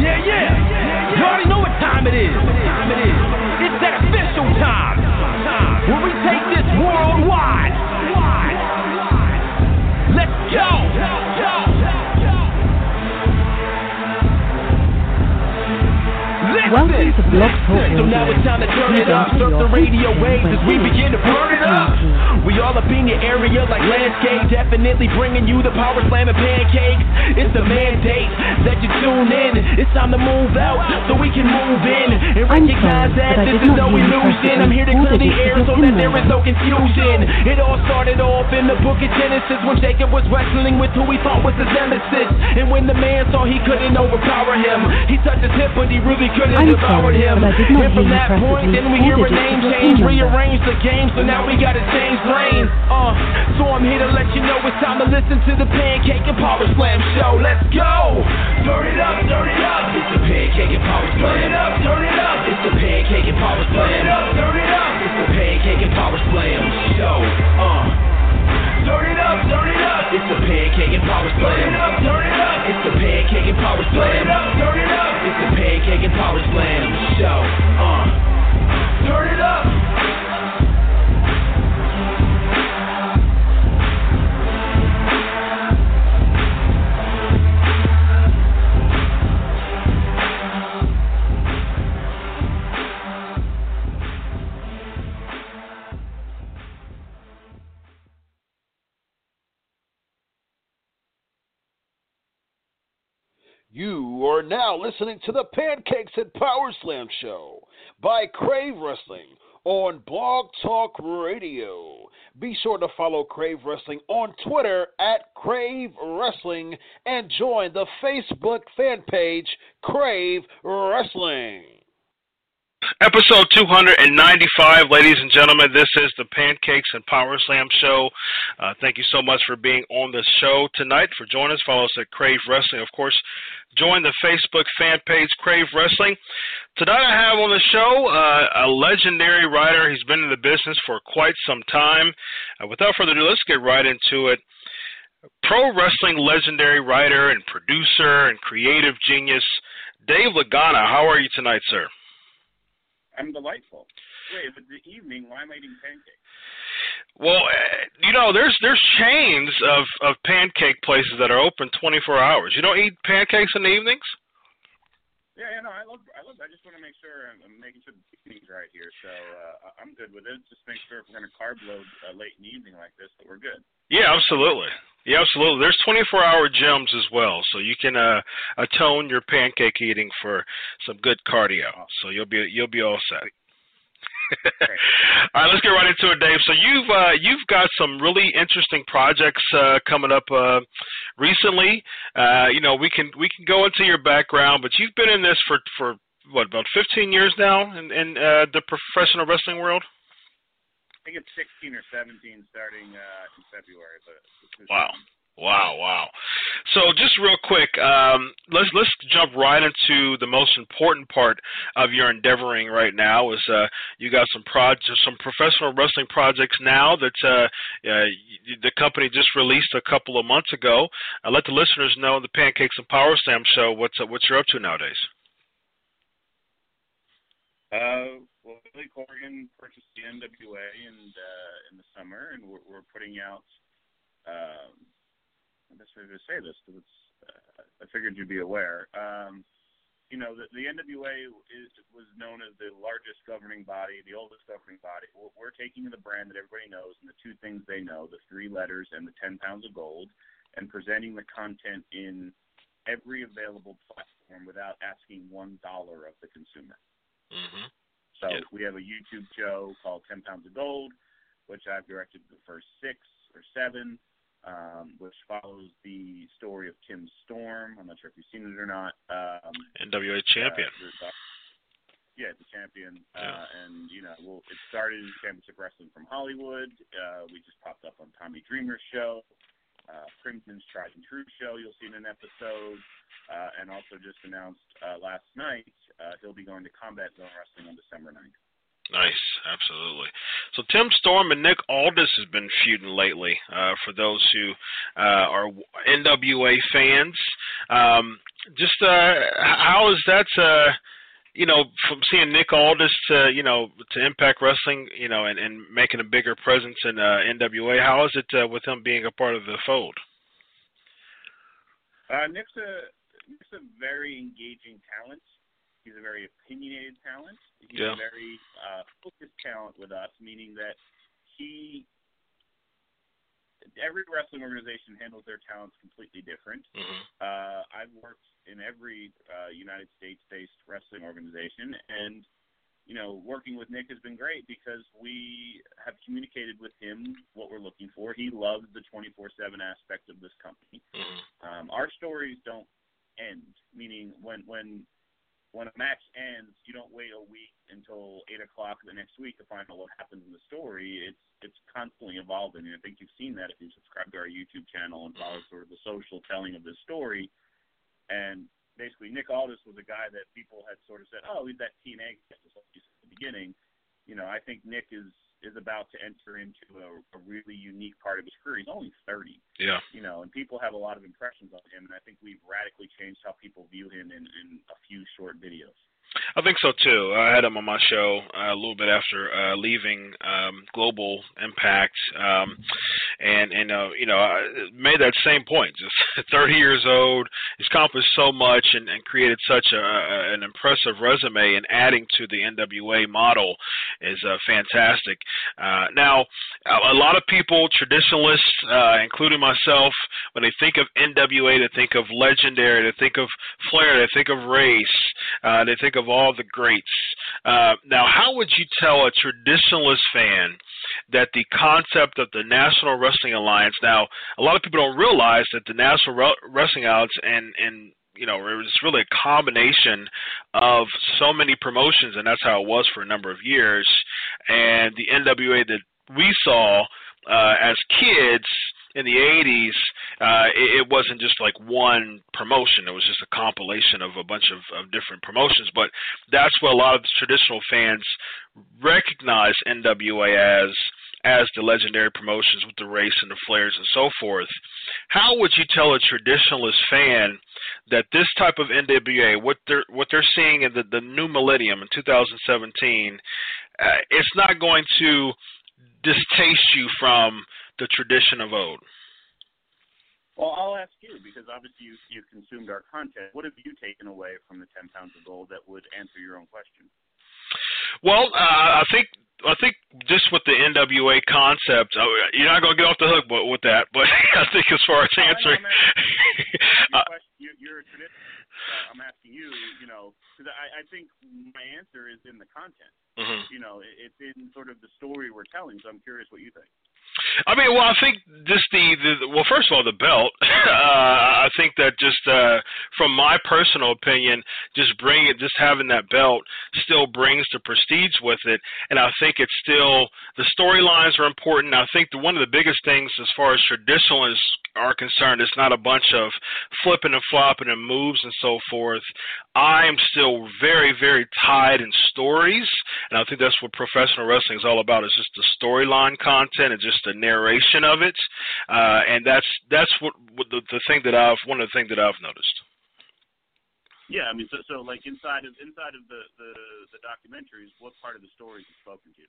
Yeah, yeah. You already know what time it is. It is. That official time. Where we take this worldwide. Let's go. Welcome to Blog Talk. So now it's time to turn it up. Surf the radio waves as we begin to burn it up. We all up in your area like landscape. Definitely bringing you the power slam and pancakes. It's the mandate that you tune in. It's time to move out so we can move in and recognize that this is no illusion. I'm here to clear the air so that there? there is no confusion. It all started off in the book of Genesis when Jacob was wrestling with who he thought was his nemesis. And when the man saw he couldn't overpower him, he touched his hip, but he really couldn't I'm sorry, him. but I did not And from that point, then we hear a name change, rearrange the game, so now we gotta change brains. Uh, so I'm here to let you know it's time to listen to the Pancake and Power Slam show. Let's go! Turn it up, turn it up. It's the Pancake and Power Slam. Turn it up, turn it up. It's the Pancake and Power Slam. Turn it up, turn it up. It's the Pancake and Power Slam show. Uh. Turn it up, turn it up. It's the pancake and power slam. Turn it up, turn it up. It's the pancake and power slam. Turn it up, turn it up. It's the pancake and power slam show. Uh. Turn it up. You are now listening to the Pancakes and Power Slam Show by Crave Wrestling on Blog Talk Radio. Be sure to follow Crave Wrestling on Twitter at Crave Wrestling and join the Facebook fan page Crave Wrestling. Episode 295, ladies and gentlemen. This is the Pancakes and Power Slam show. Uh, thank you so much for being on the show tonight. For joining us, follow us at Crave Wrestling. Of course, join the Facebook fan page Crave Wrestling. Tonight, I have on the show uh, a legendary writer. He's been in the business for quite some time. Uh, without further ado, let's get right into it. Pro wrestling legendary writer and producer and creative genius, Dave Lagana. How are you tonight, sir? I'm delightful. Wait, but the evening, why am I eating pancakes? Well, uh, you know, there's there's chains of of pancake places that are open 24 hours. You don't eat pancakes in the evenings? Yeah, yeah, no, I love, I love. I just want to make sure I'm, I'm making sure the evening's right here. So uh, I'm good with it. Just make sure if we're going to carb load uh, late in the evening like this, that we're good. Yeah, absolutely. Yeah, absolutely. There's 24-hour gyms as well, so you can uh, atone your pancake eating for some good cardio. So you'll be you'll be all set. All right, let's get right into it, Dave. So you've uh, you've got some really interesting projects uh, coming up uh, recently. Uh, you know, we can we can go into your background, but you've been in this for for what about 15 years now in, in uh, the professional wrestling world. I think it's 16 or 17 starting uh, in February, but Wow. Wow, wow. So just real quick, um, let's let's jump right into the most important part of your endeavoring right now. Is uh, you got some projects, some professional wrestling projects now that uh, uh, the company just released a couple of months ago. Uh, let the listeners know the Pancakes and Power Slam show what's uh, what you're up to nowadays. Uh, well, Billy Corgan purchased the NWA and uh, in the summer, and we're, we're putting out. Um, I'm just to say this because it's. Uh, I figured you'd be aware. Um, you know, the, the NWA is, was known as the largest governing body, the oldest governing body. We're, we're taking the brand that everybody knows and the two things they know, the three letters and the 10 pounds of gold, and presenting the content in every available platform without asking one dollar of the consumer. Mm-hmm. So Yeah. we have a YouTube show called 10 Pounds of Gold. which I've directed the first six or seven, um, which follows the story of Tim Storm. I'm not sure if you've seen it or not. Um, NWA champion. uh, the- the- yeah, the champion. Yeah. Uh, and, you know, well, it started in Championship Wrestling from Hollywood. Uh, we just popped up on Tommy Dreamer's show, uh, Crimson's Tried and True show. You'll see in an episode. Uh, and also just announced uh, last night uh, he'll be going to Combat Zone Wrestling on December 9th. Nice, absolutely. So Tim Storm and Nick Aldis has been feuding lately. Uh, for those who uh, are NWA fans, um, just uh, how is that? Uh, you know, from seeing Nick Aldis to you know to Impact Wrestling, you know, and, and making a bigger presence in uh, NWA. How is it uh, with him being a part of the fold? Uh, Nick's a Nick's a very engaging talent. He's a very opinionated talent. He's Yeah. a very uh, focused talent with us, meaning that he every wrestling organization handles their talents completely different. hmm Uh, I've worked in every uh, United States-based wrestling organization, and you know, working with Nick has been great because we have communicated with him what we're looking for. He loves the 24/7 aspect of this company. hmm Um, our stories don't end, meaning when when when a match ends, you don't wait a week until eight o'clock the next week to find out what happens in the story. It's it's constantly evolving, and I think you've seen that if you subscribe to our YouTube channel and follow mm-hmm. sort of the social telling of this story. And basically, Nick Aldis was a guy that people had sort of said, "Oh, he's that TNA guy," just like you said at the beginning. You know, I think Nick is is about to enter into a, a really unique part of his career. He's only 30 Yeah. you know, and people have a lot of impressions on him, and I think we've radically changed how people view him in, in a few short videos. I think so too. I had him on my show uh, a little bit after uh, leaving um, Global Impact, um, and and uh, you know I made that same point. Just 30 years old, he's accomplished so much and, and created such a, an impressive resume, and adding to the NWA model is uh, fantastic. Uh, now, a a lot of people, traditionalists, uh, including myself, when they think of NWA, they think of legendary, they think of Flair, they think of race, uh, they think of all the greats. Uh, now, how would you tell a traditionalist fan that the concept of the National Wrestling Alliance? Now, a lot of people don't realize that the National Re- Wrestling Alliance and and you know, it was really a combination of so many promotions, and that's how it was for a number of years. And the NWA that we saw uh, as kids in the 80s, uh, it, it wasn't just like one promotion. It was just a compilation of a bunch of, of different promotions. But that's what a lot of traditional fans recognize NWA as as the legendary promotions with the race and the Flairs and so forth. How would you tell a traditionalist fan that this type of NWA, what they're what they're seeing in the, the new millennium in 2017, uh, it's not going to distaste you from the tradition of old? Well, I'll ask you because obviously you you consumed our content. What have you taken away from the ten pounds of gold that would answer your own question? Well, uh, I think I think just with the NWA concept, uh, you're not going to get off the hook but with that. But I think as far as know, answering, I'm asking your uh, question, you, you're a tradition. I'm asking you, you know, because I, I think my answer is in the content. mhm. You know, it, it's in sort of the story we're telling. So I'm curious what you think. I mean, well, I think just the, the well, first of all, the belt. Uh, I think that just uh, from my personal opinion, just bring it, just having that belt still brings the prestige with it, and I think it's still the storylines are important. I think the, one of the biggest things as far as traditionalists are concerned, it's not a bunch of flipping and flopping and moves and so forth. I'm still very, very tied in stories, and I think that's what professional wrestling is all about. Is just the storyline content and just the narration of it, uh, and that's that's what, what the, the thing that I've one of the things that I've noticed. Yeah, I mean, so so like inside of inside of the the, the documentaries, what part of the stories is spoken to?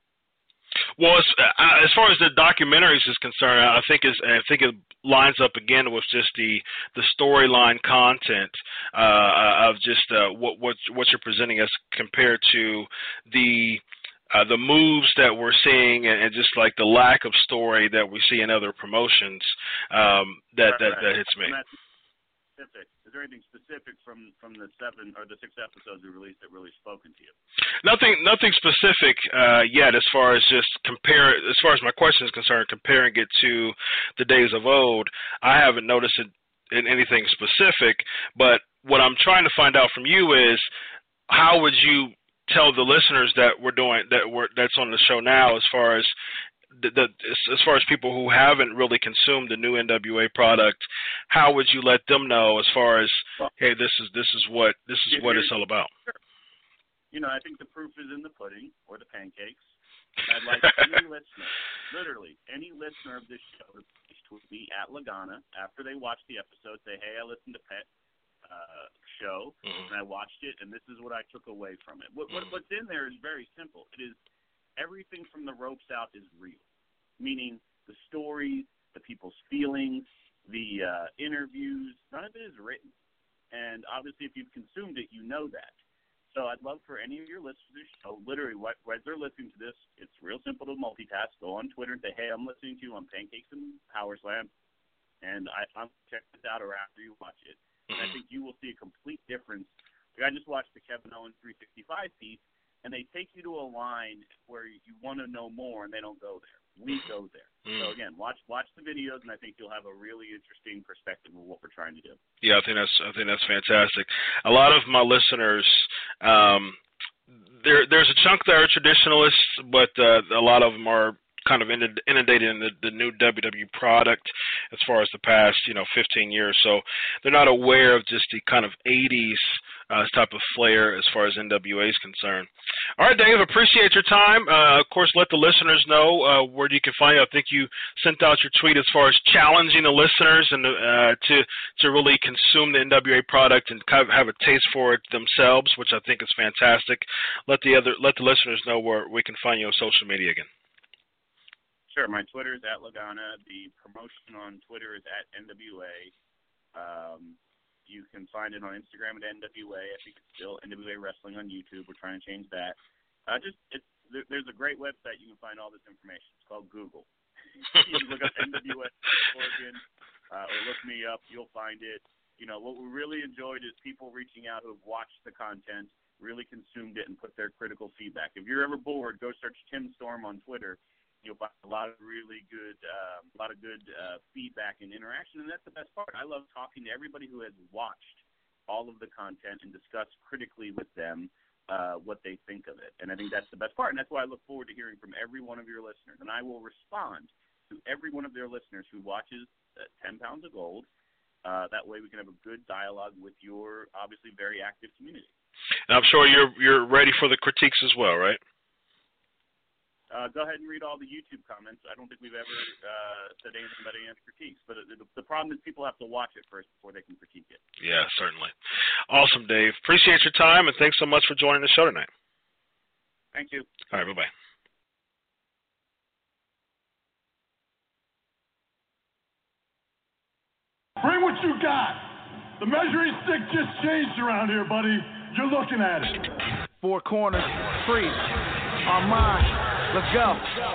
Well, as, uh, as far as the documentaries is concerned, I think is I think it lines up again with just the the storyline content uh, of just uh, what what what you're presenting as compared to the uh, the moves that we're seeing and, and just like the lack of story that we see in other promotions um, that, Right, that right. that hits me. Specific? Is there anything specific from from the seven or the six episodes we released that really spoken to you? Nothing, nothing specific uh, yet. As far as just compare, as far as my question is concerned, comparing it to the days of old, I haven't noticed it in anything specific. But what I'm trying to find out from you is how would you tell the listeners that we're doing that we're that's on the show now, as far as the, the, as far as people who haven't really consumed the new NWA product, how would you let them know as far as hey, this is this is what this is what it's all about? You know, I think the proof is in the pudding or the pancakes. I'd like any listener, literally any listener of this show, to tweet me at Lagana after they watch the episode. Say, hey, I listened to Pet uh, show Mhm. and I watched it, and this is what I took away from it. What, what, Mhm. what's in there is very simple. It is everything from the ropes out is real, meaning the stories, the people's feelings, the uh, interviews. None of it is written, and obviously, if you've consumed it, you know that. So I'd love for any of your listeners to show, literally, what, as they're listening to this, it's real simple to multitask. Go on Twitter and say, hey, I'm listening to you on Pancakes and Power Slam, and I, I'm check this out or after you watch it. And I think you will see a complete difference. Like I just watched the Kevin Owens 365 piece, and they take you to a line where you want to know more, and they don't go there. We go there. So Mm. again, watch watch the videos, and I think you'll have a really interesting perspective of what we're trying to do. Yeah, I think that's I think that's fantastic. A lot of my listeners, um, there there's a chunk that are traditionalists, but uh, a lot of them are kind of inundated in the, the new WWE product as far as the past you know 15 years. So they're not aware of just the kind of 80s uh, type of flair as far as NWA is concerned. All right, Dave, appreciate your time. Uh, of course, let the listeners know uh, where you can find you. I think you sent out your tweet as far as challenging the listeners and uh, to to really consume the NWA product and kind of have a taste for it themselves, which I think is fantastic. Let the other let the listeners know where we can find you on social media again. Sure. My Twitter is at Lagana. The promotion on Twitter is at NWA. Um, you can find it on Instagram at NWA. I think it's still NWA Wrestling on YouTube. We're trying to change that. Uh, just it's there, there's a great website you can find all this information. It's called Google. you can look up NWA Oregon uh, or look me up. You'll find it. You know what we really enjoyed is people reaching out who've watched the content, really consumed it, and put their critical feedback. If you're ever bored, go search Tim Storm on Twitter you'll find a lot of really good, uh, a lot of good uh, feedback and interaction, and that's the best part. I love talking to everybody who has watched all of the content and discuss critically with them uh, what they think of it, and I think that's the best part, and that's why I look forward to hearing from every one of your listeners, and I will respond to every one of their listeners who watches uh, Ten Pounds of Gold. Uh, that way, we can have a good dialogue with your obviously very active community. And I'm sure you're you're ready for the critiques as well, right? Uh, go ahead and read all the YouTube comments. I don't think we've ever uh, said anything about any critiques, but the, the problem is people have to watch it first before they can critique it. Yeah, certainly. Awesome, Dave. Appreciate your time and thanks so much for joining the show tonight. Thank you. All right, bye bye. Bring what you got. The measuring stick just changed around here, buddy. You're looking at it. Four corners, free. Armand, let's go.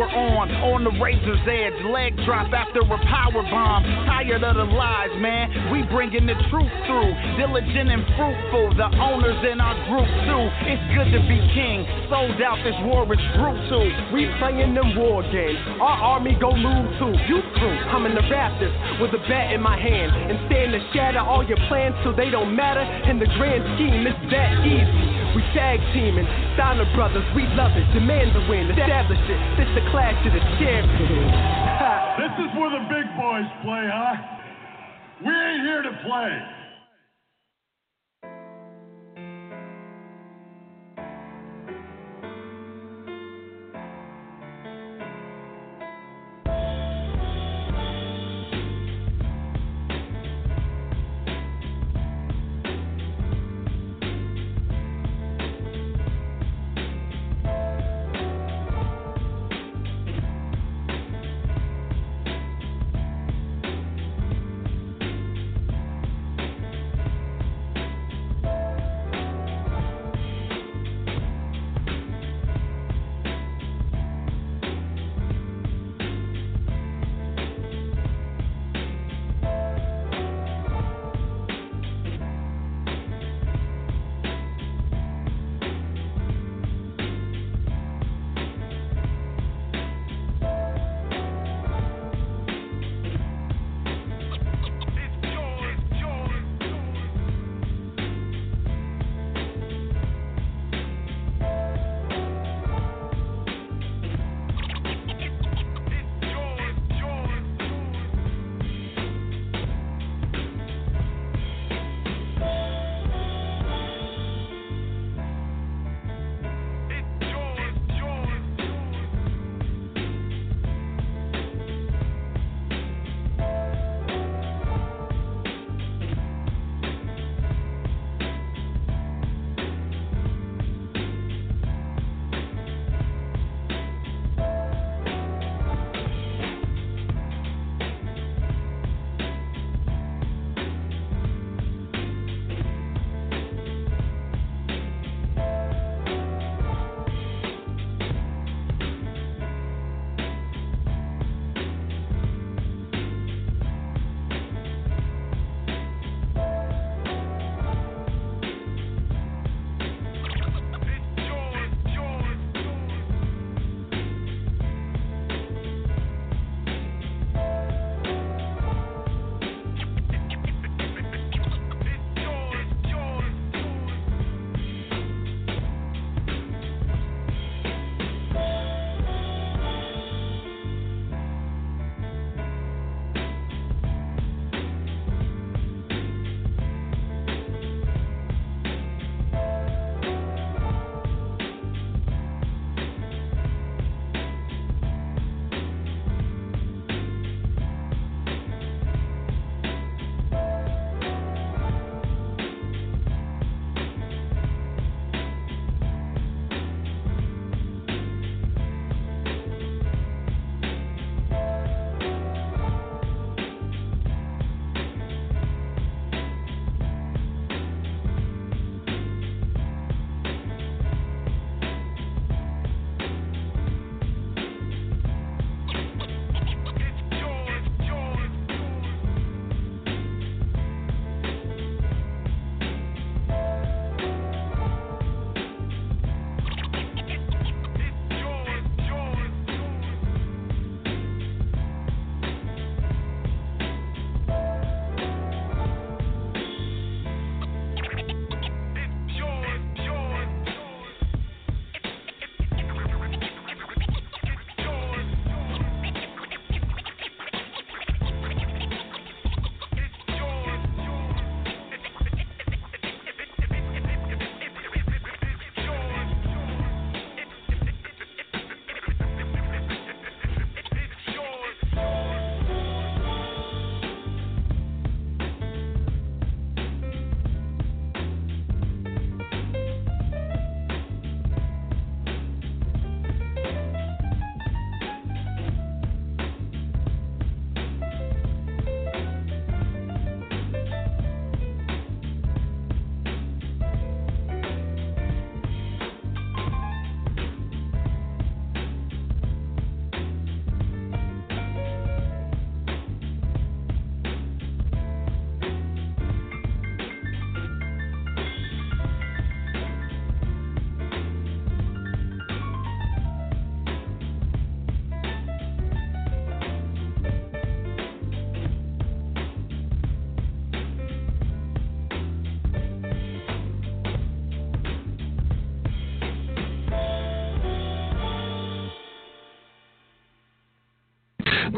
on, on the razor's edge. Leg drop after a power bomb. Tired of the lies, man. We bringing the truth through. Diligent and fruitful. The owners in our group too. It's good to be king. Sold out, this war is brutal. We playing them war games. Our army go move too. You through. I'm in the Raptors with a bat in my hand and stand to shatter all your plans so they don't matter. In the grand scheme, it's that easy. We tag teaming, Steiner Brothers, we love it. Demand the win, establish it. This the clash of the champions. This is where the big boys play, huh? We ain't here to play.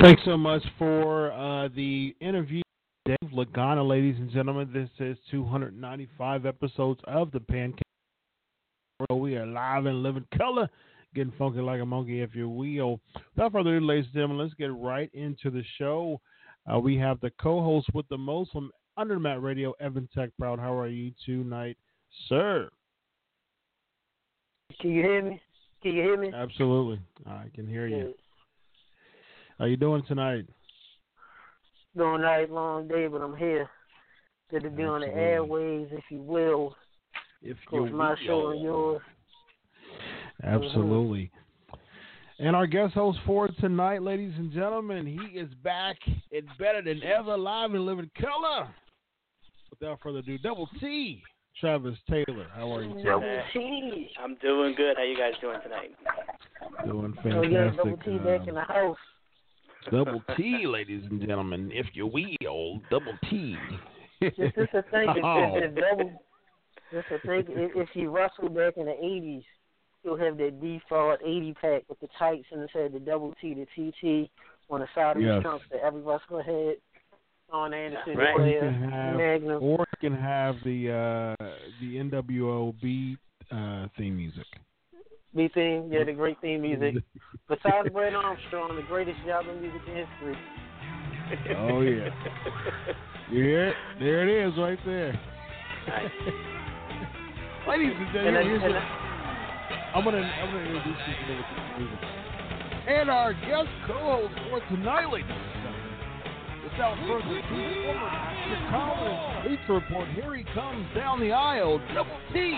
Thanks so much for uh, the interview, Dave Lagana, ladies and gentlemen. This is 295 episodes of the Pancake. We are live and living color, getting funky like a monkey if you will. Without further ado, ladies and gentlemen, let's get right into the show. Uh, we have the co-host with the most from Under the Mat Radio, Evan Tech Proud. How are you tonight, sir? Can you hear me? Can you hear me? Absolutely, I can hear you. How you doing tonight? Doing night long day, but I'm here. Good to be on the airways, if you will. If Of course, my show and yours. Absolutely. And our guest host for tonight, ladies and gentlemen, he is back and better than ever, live and living color. Without further ado, Double T, Travis Taylor. How are you? Double today? T. I'm doing good. How you guys doing tonight? Doing fantastic. Oh, yeah, double. T back uh, in the house. Double T, ladies and gentlemen, if you will, double T. This is the thing. If, Oh. if, if double, this the thing. If, if he wrestled back in the '80s, he'll have that default '80 pack with the tights and it said the double T, the TT on the side of Yes. his trunks that every wrestler had. Arn Anderson, Or you can have, Magnum. or you can have the uh, the NWO beat uh, theme music. B theme, yeah, the great theme music. Besides Brad Armstrong, the greatest job in music in history. Oh yeah, yeah, there it is, right there. Ladies and gentlemen, here's and what- I'm gonna I'm gonna introduce you to the music. And our guest co-host for tonight, ladies. Without further ado, former Chicago Police Report. Here he comes down the aisle. Double T,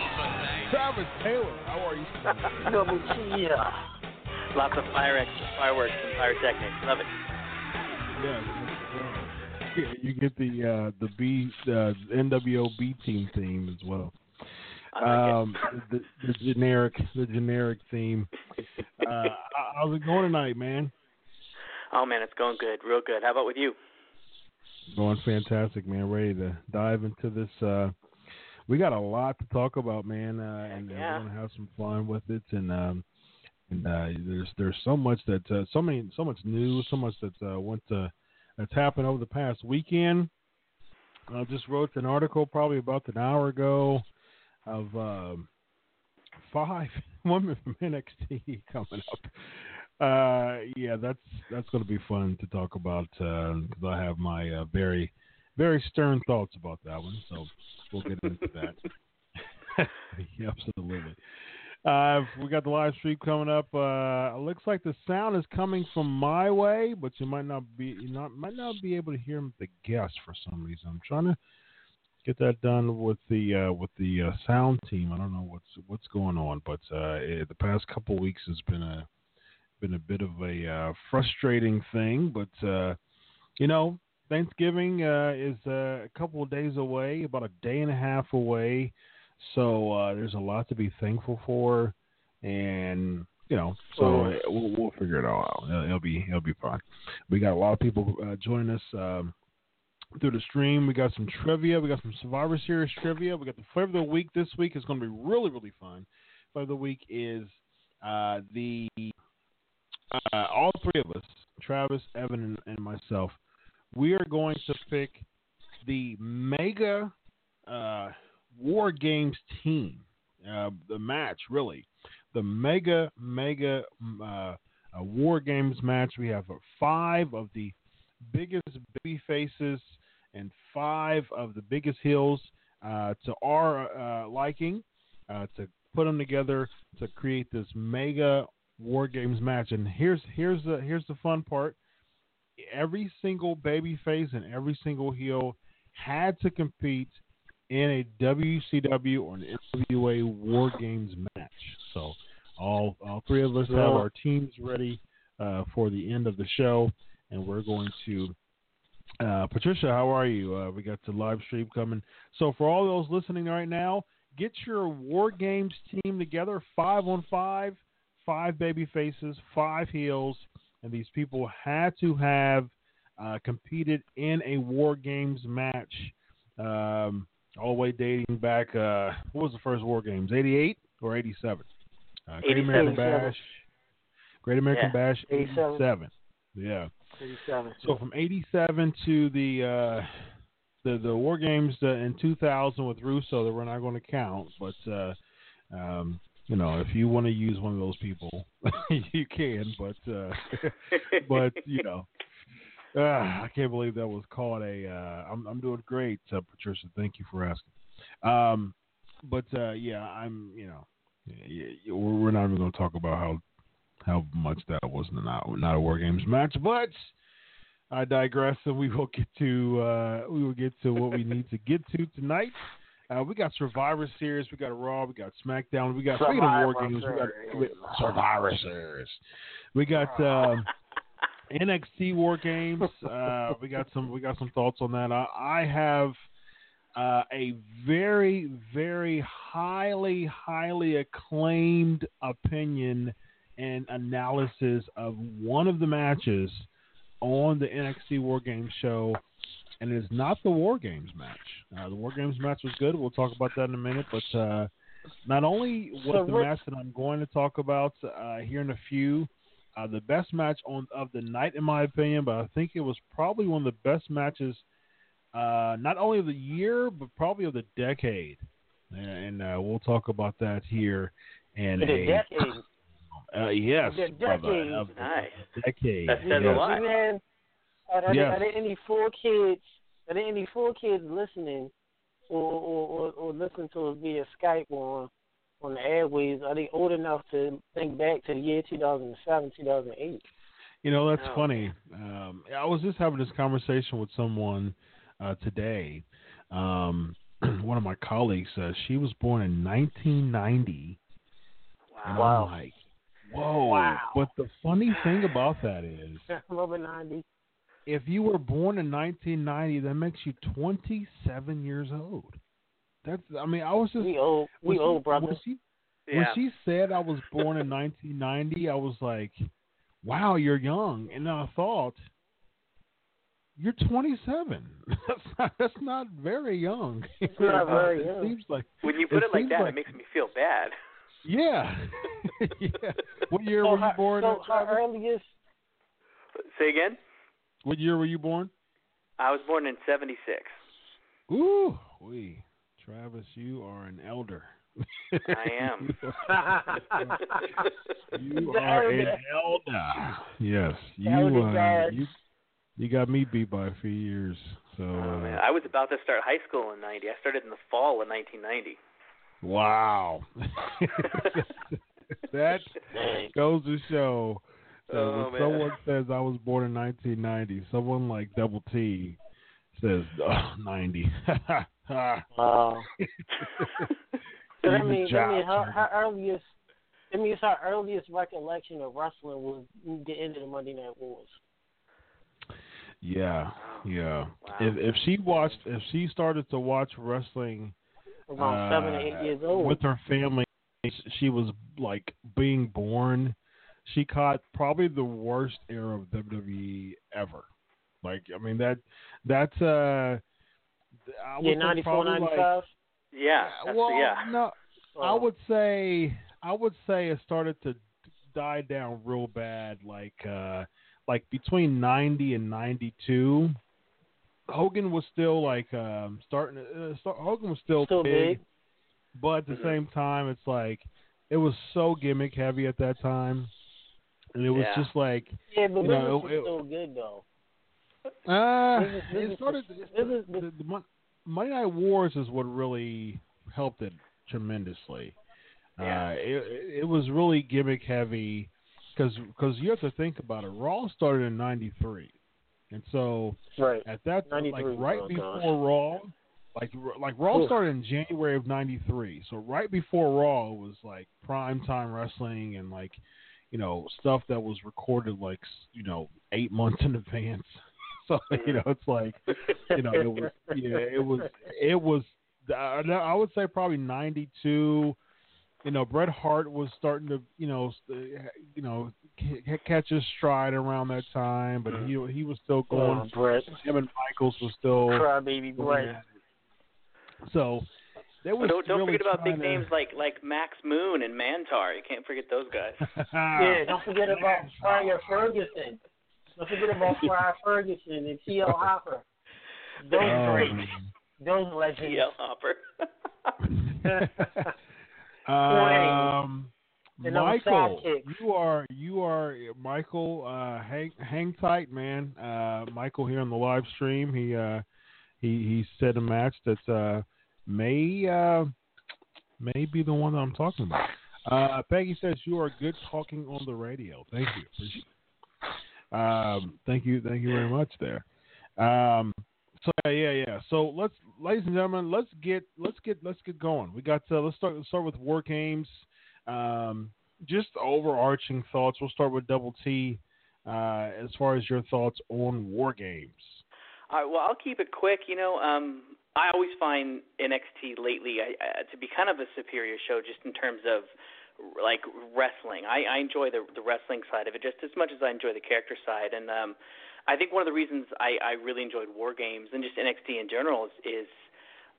Travis Taylor. How are you? Double yeah. Lots of fire fireworks and pyrotechnics. Love it. Yeah, yeah, you get the uh, the B uh, NWO B team theme as well. Um, the, the generic the generic theme. Uh, how's it going tonight, man? Oh man, it's going good, real good. How about with you? Going fantastic, man. Ready to dive into this. Uh, we got a lot to talk about, man, uh, and uh, yeah. we're gonna have some fun with it. And um, and uh, there's there's so much that uh, so many so much news, so much that uh, went to, that's happened over the past weekend. I just wrote an article probably about an hour ago of um, five women from NXT coming up. Uh, yeah, that's that's going to be fun to talk about because I have my uh, very very stern thoughts about that one. So we'll get into that. absolutely. Uh, we got the live stream coming up. Uh, it looks like the sound is coming from my way, but you might not be you not might not be able to hear the guests for some reason. I'm trying to get that done with the uh, with the uh, sound team. I don't know what's what's going on, but uh, it, the past couple weeks has been a been a bit of a uh, frustrating thing. But you know, Thanksgiving uh, is uh, a couple of days away, about a day and a half away. So uh, there's a lot to be thankful for, and you know, so we'll, we'll figure it all out. It'll, it'll be it'll be fun. We got a lot of people uh, joining us. Um, through the stream. We got some trivia. We got some Survivor Series trivia. We got the flavor of the week this week. It's going to be really, really fun. Flavor of the week is uh, the uh, all three of us, Travis, Evan, and, and myself. We are going to pick the Mega uh, War Games team. Uh, the match, really, the Mega Mega uh, War Games match. We have five of the biggest baby faces and five of the biggest heels uh, to our uh, liking uh, to put them together to create this mega war games match. And here's here's the here's the fun part: every single baby face and every single heel had to compete in a WCW or an NWA War Games match. So all all three of us have our teams ready uh, for the end of the show, and we're going to. Uh, Patricia, how are you? Uh, we got the live stream coming. So for all those listening right now, get your War Games team together, five on five, five baby faces, five heels, and these people had to have uh, competed in a War Games match. Um, all the way dating back. Uh, what was the first War Games? Eighty-eight or eighty-seven? Uh, Great American Bash. Great American Yeah, Bash. 87. Yeah. 87. So from '87 to the uh, the the War Games uh, in 2000 with Russo that we're not going to count, but uh, um, you know if you want to use one of those people, you can. But uh, but you know. Uh, I can't believe that was called a. Uh, I'm I'm doing great, uh, Patricia. Thank you for asking. Um, but uh, yeah, I'm. You know, we're not even going to talk about how how much that was not not a War Games match, but I digress, and we will get to uh, we will get to what we need to get to tonight. Uh, we got Survivor Series, we got Raw, we got SmackDown, we got of War Games, we got. Survivor Series, we got um, NXT War Games. Uh, we got some we got some thoughts on that. I, I have uh, a very very highly highly acclaimed opinion and analysis of one of the matches on the NXT War Games show, and it is not the War Games match. Uh, the War Games match was good. We'll talk about that in a minute, but uh, not only was So the Rick- match that I'm going to talk about uh, here in a few uh, the best match on of the night, in my opinion, but I think it was probably one of the best matches, uh, not only of the year, but probably of the decade. And, and uh, we'll talk about that here. And For the decade. Uh, yes, The decade. of the Nice. decade. That says a lot. Man, are, there, Yes. are there any four kids? Are there any four kids listening, or or, or, or listening to us via Skype or on the airways? Are they old enough to think back to the year 2007, 2008? You know, that's funny. Um, I was just having this conversation with someone uh, today. Um, one of my colleagues says she was born in 1990. And Wow. I'm like, whoa. Wow. But the funny thing about that is, I'm Over 90. If you were born in 1990, that makes you 27 years old. That's, I mean, I was just. We old. We when old, brother. When she, Yeah. when she said I was born in 1990, I was like, wow, you're young. And I thought, you're 27. That's not, that's not very young. It's not very it young. seems like When you put it, like that, like- it makes me feel bad. yeah, yeah. What year so were you her, born? so uh, her Travis? earliest. Say again. What year were you born? I was born in '76. Ooh, we Travis, you are an elder. I am. you The are an elder. elder. Yes, you elder uh, you you got me beat by a few years. So Oh uh, man, I was about to start high school in '90. I started in the fall of 1990. wow, that goes to show that Oh, when man. someone says I was born in 1990, someone like Double T says oh, 90. Wow. But I Even mean, I Josh. mean, her, her earliest. I mean, it's her earliest recollection of wrestling was the end of the Monday Night Wars. Yeah, yeah. Wow. If if she watched, if she started to watch wrestling Around seven or eight uh, years old. with her family, she was like being born. She caught probably the worst era of WWE ever. Like, I mean that that's uh, I yeah, say 94, 95. Like, Yeah, that's, well, yeah. no, I Oh. would say I would say it started to die down real bad, like uh like between ninety and ninety two. Hogan was still like um starting. Uh, start, Hogan was still, Still big. but at the Mhm. same time, it's like it was so gimmick heavy at that time, and it was Yeah. just like Yeah, but you business know, was it- still good though. uh, Business- it started. was- it business- started- the, the Mon- Monday Night Wars is what really helped it tremendously. Yeah. Uh, it, it was really gimmick heavy because you have to think about it. Raw started in '93, and so Right. at that time, like right oh, before gosh. Raw, like like Raw Oof. started in January of '93. So right before Raw was like prime time wrestling and like you know stuff that was recorded like you know eight months in advance. So you mm. know it's like you know it was yeah it was it was I would say probably '92. You know, Bret Hart was starting to, you know, eh, you know, catch his stride around that time, but he mm. he was still going. Oh, Bret. Him and Michaels was still. Crybaby going Bret. at it. So they was But don't don't really forget about big to- names like like Max Moon and Mantaur. You can't forget those guys. Yeah, don't forget about Friar Ferguson. Don't forget about Friar Ferguson and T.L. Hopper. Those Um, great. Those legends. T.L. Hopper. Um, Michael, you are you are Michael. Uh, hang hang tight, man. Uh, Michael here on the live stream. He uh, he he said a match that uh, may uh, may be the one that I'm talking about. Uh, Peggy says you are good talking on the radio. Thank you. Um, thank you, thank you very much there. Um, so yeah, yeah. So let's, ladies and gentlemen, let's get let's get let's get going. We got uh, let's start let's start with War Games. Um, just overarching thoughts. We'll start with Double T. Uh, as far as your thoughts on War Games. All right, well, I'll keep it quick. You know, um, I always find NXT lately uh, to be kind of a superior show, just in terms of like wrestling. I, I enjoy the the wrestling side of it just as much as I enjoy the character side, and um, I think one of the reasons I, I really enjoyed War Games and just NXT in general is, is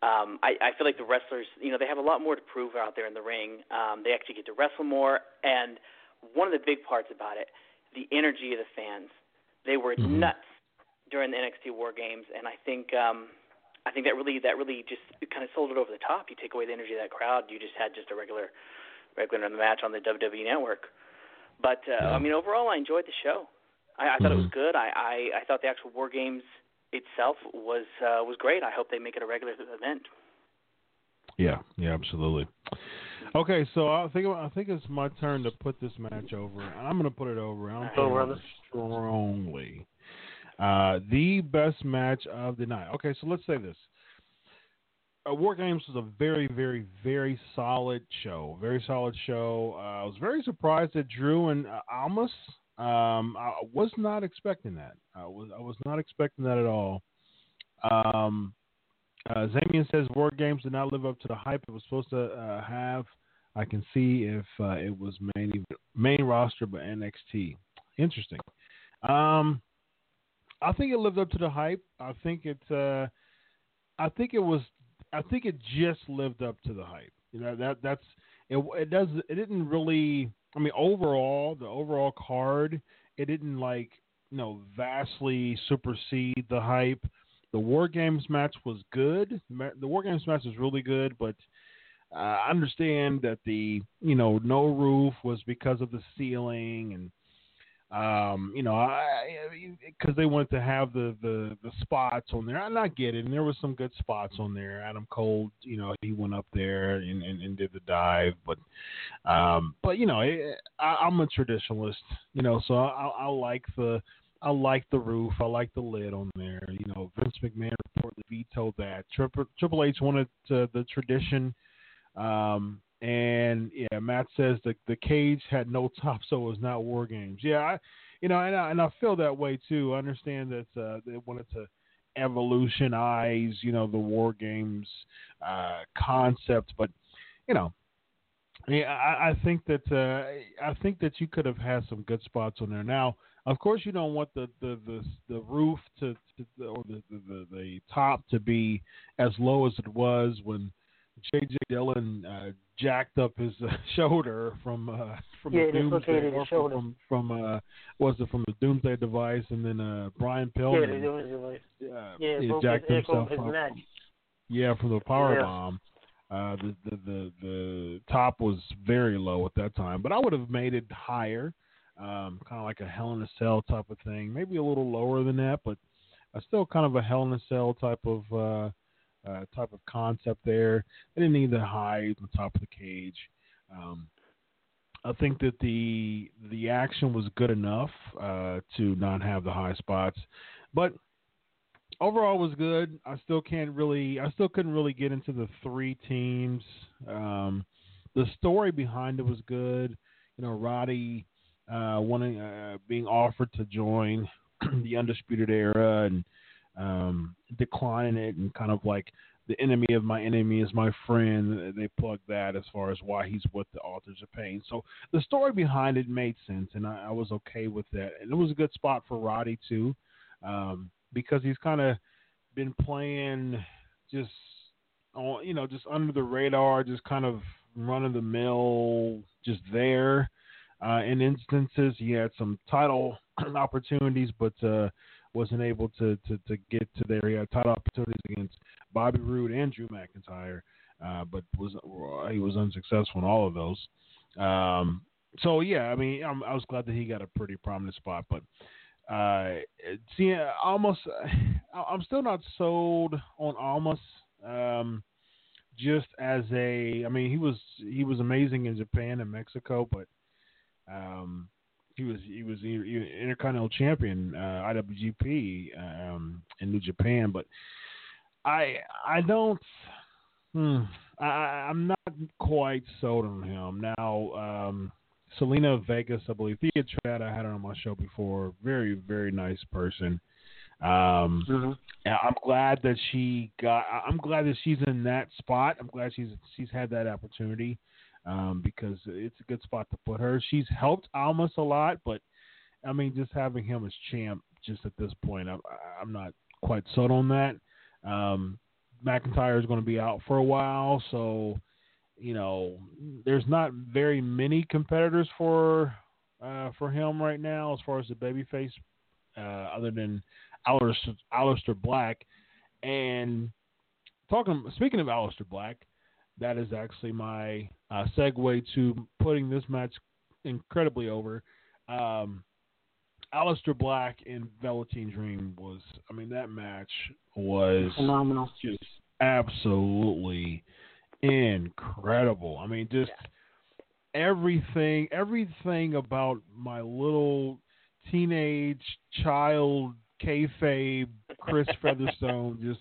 um, I, I feel like the wrestlers, you know, they have a lot more to prove out there in the ring. Um, they actually get to wrestle more, and one of the big parts about it, the energy of the fans. They were Mm-hmm. nuts during the NXT War Games, and I think um, I think that really that really just kind of sold it over the top. You take away the energy of that crowd, you just had just a regular regular match on the WWE Network. But uh, I mean, overall, I enjoyed the show. I, I thought it was good. I, I I thought the actual War Games itself was uh, was great. I hope they make it a regular event. Yeah, yeah, absolutely. Okay, so I think I think it's my turn to put this match over. I'm going to put it over. I'm Go, putting it over strongly. Uh, the best match of the night. Okay, so let's say this. Uh, War Games was a very, very, very solid show. Very solid show. Uh, I was very surprised that Drew and uh, Almas. Um, I was not expecting that. I was I was not expecting that at all. Um, uh, Zamian says War Games did not live up to the hype it was supposed to uh, have. I can see if uh, it was main main roster, but NXT. Interesting. Um, I think it lived up to the hype. I think it. Uh, I think it was. I think it just lived up to the hype. You know that that's it. It does. It didn't really. I mean, overall, the overall card, it didn't like you know vastly supersede the hype. The War Games match was good. The War Games match was really good, but uh, I understand that the you know no roof was because of the ceiling and um you know I because they wanted to have the the the spots on there. And I get it, and there was some good spots on there. Adam Cole, you know, he went up there and and, and did the dive, but um but you know I, I'm a traditionalist, you know, so I, I like the I like the roof. I like the lid on there. You know, Vince McMahon reportedly vetoed that. Triple, Triple H wanted uh, the tradition. Um, and yeah, Matt says the the cage had no top, so it was not War Games. Yeah, I, you know, and I, and I feel that way too. I understand that uh, they wanted to evolutionize, you know, the War Games uh, concept, but you know, yeah, I, I think that uh, I think that you could have had some good spots on there. Now, of course, you don't want the the the, the roof to, to or the, the the top to be as low as it was when J.J. Dillon uh, jacked up his uh, shoulder from uh, from Yeah, the Doomsday or his shoulder. from from uh, was it from the Doomsday device, and then uh, Brian Yeah, Pillman it like uh, yeah, he jacked his, himself his up. neck. Yeah, from the power Yeah. bomb. Uh, the, the the the top was very low at that time, but I would have made it higher, um, kind of like a Hell in a Cell type of thing. Maybe a little lower than that, but uh, still kind of a Hell in a Cell type of uh, uh, type of concept there. They didn't need the high on top of the cage. Um, I think that the the action was good enough uh, to not have the high spots, but overall was good. I still can't really, I still couldn't really get into the three teams. Um, the story behind it was good. You know, Roddy uh, wanting, uh, being offered to join the Undisputed Era and um, declining it, and kind of like the enemy of my enemy is my friend. They plug that as far as why he's with the Authors of Pain. So the story behind it made sense, and I, I was okay with that. And it was a good spot for Roddy too. Um, because he's kind of been playing just on you know just under the radar, just kind of run of the mill, just there. Uh, in instances, he had some title opportunities, but uh, wasn't able to, to, to get to there. He had title opportunities against Bobby Roode and Drew McIntyre, uh, but was he was unsuccessful in all of those. Um, so yeah, I mean, I'm, i was glad that he got a pretty prominent spot, but uh, see, almost, I'm still not sold on Almas. Um, just as a, I mean, he was he was amazing in Japan and Mexico, but um, he was he was, he, he was Intercontinental Champion uh, IWGP um, in New Japan, but I I don't. Hmm, I, I'm not quite sold on him now. Um, Zelina Vega, I believe. Thea Trinidad, I had her on my show before. Very, very nice person. Um, mm-hmm. I'm glad that she got. I'm glad that she's in that spot. I'm glad she's she's had that opportunity um, because it's a good spot to put her. She's helped Almas a lot, but I mean, just having him as champ, just at this point, I'm I'm not quite sold on that. Um, McIntyre is going to be out for a while, so you know, there's not very many competitors for uh, for him right now as far as the babyface, uh, other than Aleister Black. And talking, speaking of Aleister Black, that is actually my uh, segue to putting this match incredibly over. Um, Aleister Black and Velveteen Dream was, I mean, that match was phenomenal, just absolutely incredible. I mean, just everything, everything about my little teenage child kayfabe Chris Featherstone just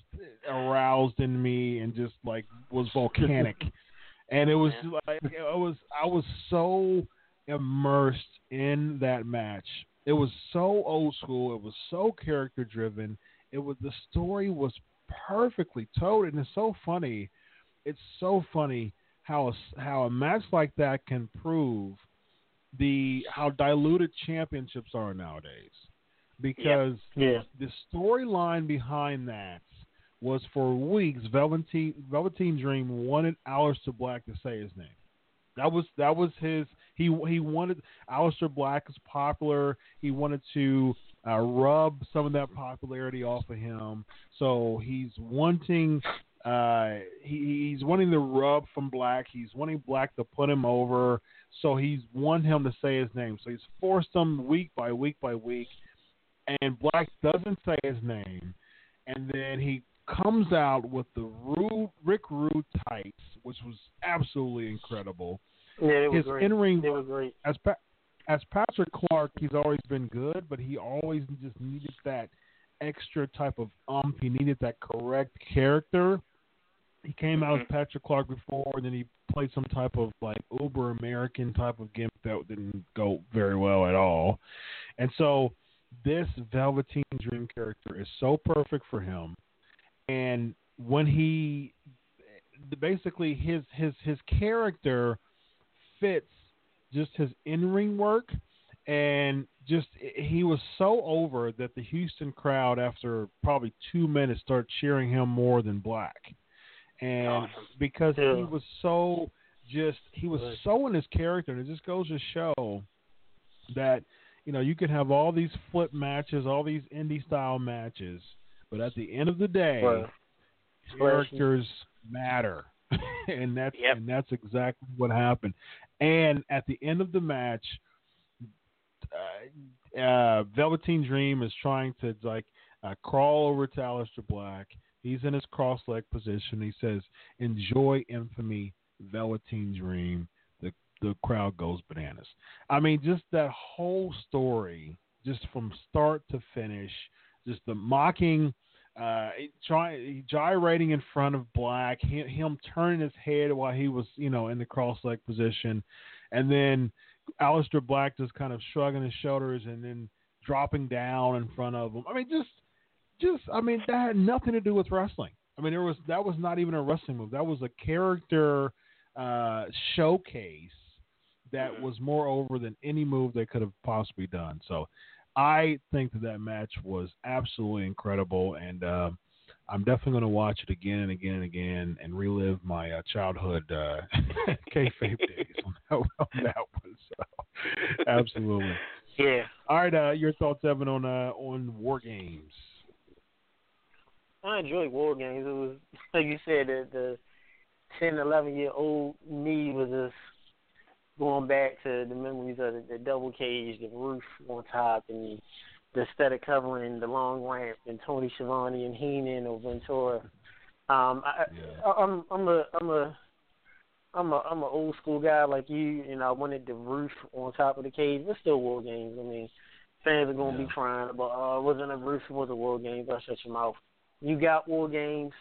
aroused in me and just like was volcanic. and it was like it was I was so immersed in that match. It was so old school. It was so character driven. It was the story was perfectly told, and it's so funny it's so funny how a, how a match like that can prove the how diluted championships are nowadays. Because yep. yeah. the storyline behind that was for weeks Velveteen Velveteen Dream wanted Aleister Black to say his name. That was that was his he he wanted Aleister Black is popular. He wanted to uh, rub some of that popularity off of him. So he's wanting uh, he, he's wanting the rub from Black. He's wanting Black to put him over. So he's want him to say his name. So he's forced him week by week by week. And Black doesn't say his name. And then he comes out with the Rick Rude tights, which was absolutely incredible. Yeah, it was His great. in-ring, it was great. As, pa- as Patrick Clark, he's always been good, but he always just needed that extra type of ump. He needed that correct character he came out as mm-hmm. Patrick Clark before, and then he played some type of like uber American type of gimp that didn't go very well at all. And so this Velveteen Dream character is so perfect for him. And when he basically his his his character fits just his in ring work and just he was so over that the Houston crowd after probably two minutes started cheering him more than Black and because yeah. he was so just he was Good. so in his character, and it just goes to show that you know you could have all these flip matches, all these indie style matches, but at the end of the day, right. characters matter, and that's yep. and that's exactly what happened. And at the end of the match, uh, uh, Velveteen Dream is trying to like uh, crawl over to Aleister Black He's in his cross leg position. He says, "Enjoy infamy, Velveteen Dream." The the crowd goes bananas. I mean, just that whole story, just from start to finish, just the mocking, uh, trying gyrating in front of Black, him, him turning his head while he was, you know, in the cross leg position, and then Aleister Black just kind of shrugging his shoulders and then dropping down in front of him. I mean, just just I mean that had nothing to do with wrestling. I mean there was that was not even a wrestling move. That was a character uh, showcase that Mm-hmm. was more over than any move they could have possibly done. So I think that that match was absolutely incredible, and uh, I'm definitely going to watch it again and again and again and relive my uh, childhood uh, kayfabe days on that, on that one. So, Absolutely. Yeah. All right. Uh, your thoughts, Evan, on uh, on War Games? I enjoyed War Games. It was like you said, the, the 10, 11 year old me was just going back to the memories of the, the double cage, the roof on top, and the, the aesthetic covering, the long ramp, and Tony Schiavone and Heenan or Ventura. Um, I, I, I'm I'm a I'm a I'm a I'm an old school guy like you, and I wanted the roof on top of the cage. It's still, War Games. I mean, fans are gonna be crying about, oh, it wasn't a roof, it was a War Games. I shut your mouth. You got War Games.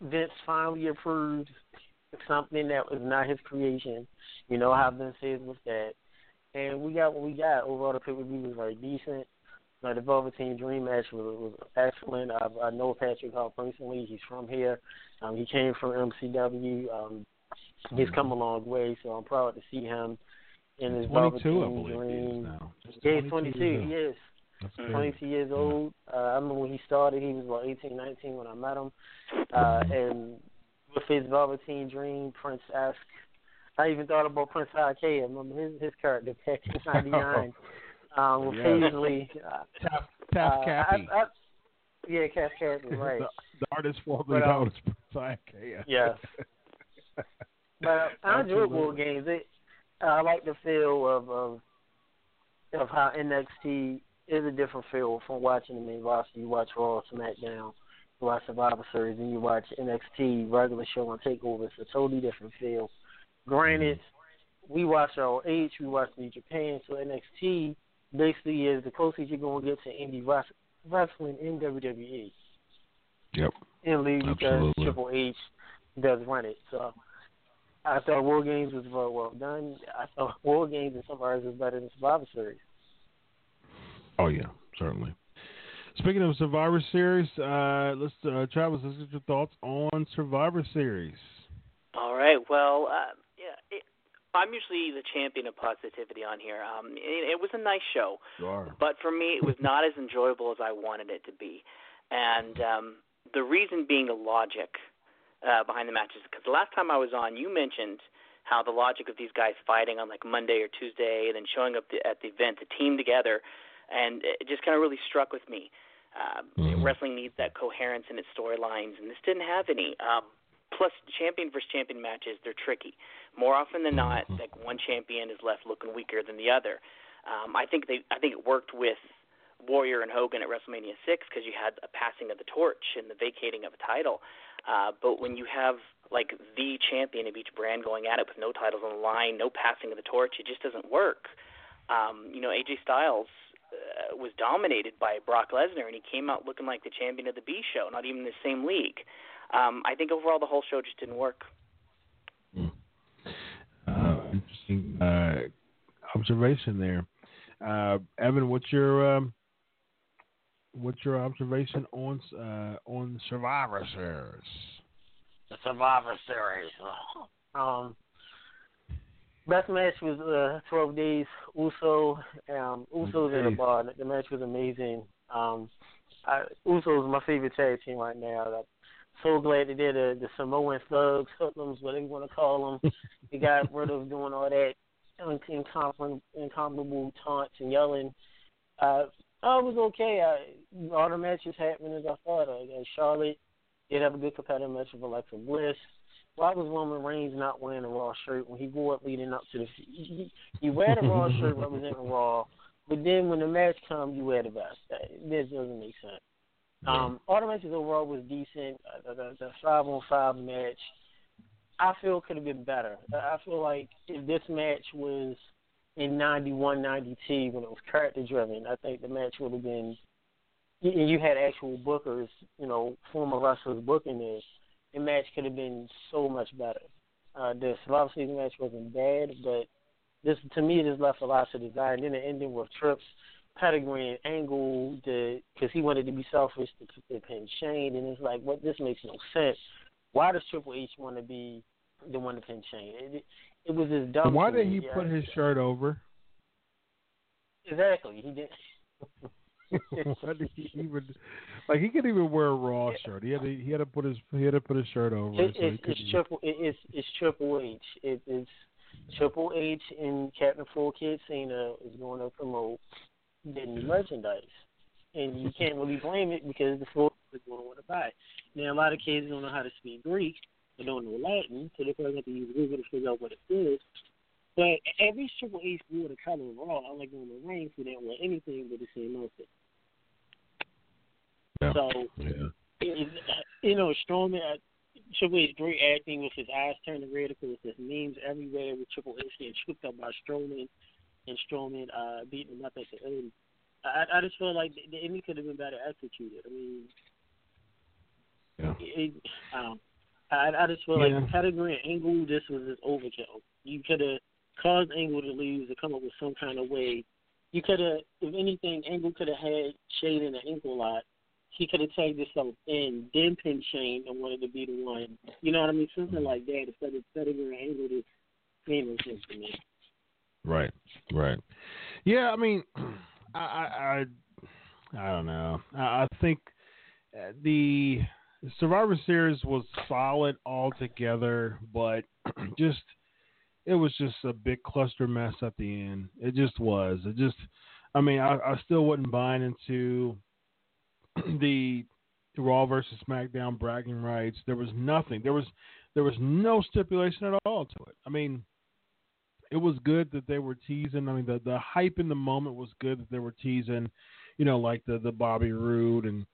Vince finally approved something that was not his creation. You know how Vince is with that. And we got what we got. Overall, the pay per view was very decent. Uh, the Velveteen Dream match was, was excellent. I, I know Patrick Hall personally. He's from here. Um, he came from MCW. Um, he's come a long way, so I'm proud to see him in his 22, I Velveteen believe he is Dream. now. Yeah, he's 22 22. He is. That's crazy. 22 years old. Uh, I remember when he started, he was about 18, 19 when I met him. Uh, and with his Velveteen Dream, Prince esque. I even thought about Prince Ikea. I remember his his character back in '99 um, with Yeah. Paisley. Uh, Tap, tap uh, Cappy. I, I, yeah, Cass Cappy, right. the, the artist formerly But, um, known as Prince Ikea. Yes. But I enjoyed War Games. It, I like the feel of of of how NXT is a different feel from watching the main roster. You watch Raw, SmackDown, you watch Survivor Series, and you watch NXT regular show on Takeover. It's a totally different feel. Granted, mm-hmm. we watch our H, we watch New Japan, so NXT basically is the closest you're gonna get to indie wrestling in WWE Yep. in league because Triple H does run it. So I thought War Games was very well done. I thought War Games in some areas was better than Survivor Series. Oh yeah, certainly. Speaking of Survivor Series, uh, let's uh, Travis, let's get your thoughts on Survivor Series. All right. Well, uh, yeah, it, I'm usually the champion of positivity on here. Um, it, it was a nice show, but for me, it was not as enjoyable as I wanted it to be. And um, the reason being the logic uh, behind the matches. Because the last time I was on, you mentioned how the logic of these guys fighting on like Monday or Tuesday, and then showing up the, at the event, the team together, and it just kind of really struck with me. Uh, Wrestling needs that coherence in its storylines, and this didn't have any. Um, plus, champion versus champion matches, they're tricky. More often than not, like one champion is left looking weaker than the other. Um, I think they, I think it worked with Warrior and Hogan at WrestleMania six because you had a passing of the torch and the vacating of a title. Uh, but when you have like the champion of each brand going at it with no titles on the line, no passing of the torch, it just doesn't work. Um, you know, AJ Styles uh, was dominated by Brock Lesnar, and he came out looking like the champion of the B show, not even the same league. Um, I think overall the whole show just didn't work. Uh, interesting uh, observation there, uh, Evan. What's your um, what's your observation on uh, on Survivor Series? The Survivor Series. Um, best match was uh, 12 days. Uso, um, Usos in the bar. The match was amazing. Um, I, Usos my favorite tag team right now. I'm so glad they did the, the Samoan thugs, hoodlums, what they want to call them. they got rid of doing all that incomparable, incomparable taunts and yelling. Uh, it was okay. I, all the matches happened as I thought. Uh, Charlotte did have a good competitive match with Alexa Bliss. Why was Roman Reigns not wearing a Raw shirt when he grew up leading up to the? He, he wear the Raw shirt representing Raw, but then when the match comes, you wear the vest. That, this doesn't make sense. Um, all the matches overall was decent. Uh, the, the five on five match, I feel could have been better. I feel like if this match was in 91, 92 when it was character driven, I think the match would have been. And you had actual bookers, you know, former wrestlers booking this. The match could have been so much better. Uh, the Survivor Series match wasn't bad, but this to me this left a lot to desire. And then the ending with Trips pedigree and angle because he wanted to be selfish to, to pin Shane, and it's like, what? This makes no sense. Why does Triple H want to be the one to pin Shane? It, it was just dumb. Why did he yeah. put his shirt over? Exactly, he did. Why did he even like he could even wear a Raw shirt? He had to he had to put his he had to put his shirt over. It, so it's, it's triple. It, it's it's Triple H. It, it's Triple H and Captain Full Kid Cena is going to promote the new merchandise, and you can't really blame it because the full is going to want to buy. it. Now a lot of kids don't know how to speak Greek and don't know Latin, so they're probably have to use Google to figure out what it is. But every Triple H wore the color Raw, unlike on the ring, so they don't wear anything but the same outfit. Yeah. So Yeah. it, you know, Strowman, uh, Triple H great acting with his eyes turning red. Of course, there's memes everywhere with Triple H getting tripped up by Strowman and Strowman uh, beating him up at the end. I, I just feel like the, the ending could have been better executed. I mean, Yeah. it, um, I, I just feel Yeah. like Pedigree and Angle, this was just overkill. You could have caused Angle to lose to come up with some kind of way. You could have, if anything, Angle could have had Shane in the ankle lock. He could have tagged himself in, then pinned Shane and wanted to be the one. You know what I mean? Something like that instead of Pedigree and Angle to sense to me. Right, right. Yeah, I mean, I, I, I, I don't know. I, I think uh, the Survivor Series was solid altogether, but just it was just a big cluster mess at the end. It just was. It just, I mean, I, I still wasn't buying into the Raw versus SmackDown bragging rights. There was nothing. There was there was no stipulation at all to it. I mean, it was good that they were teasing. I mean, the the hype in the moment was good that they were teasing. You know, like the the Bobby Roode and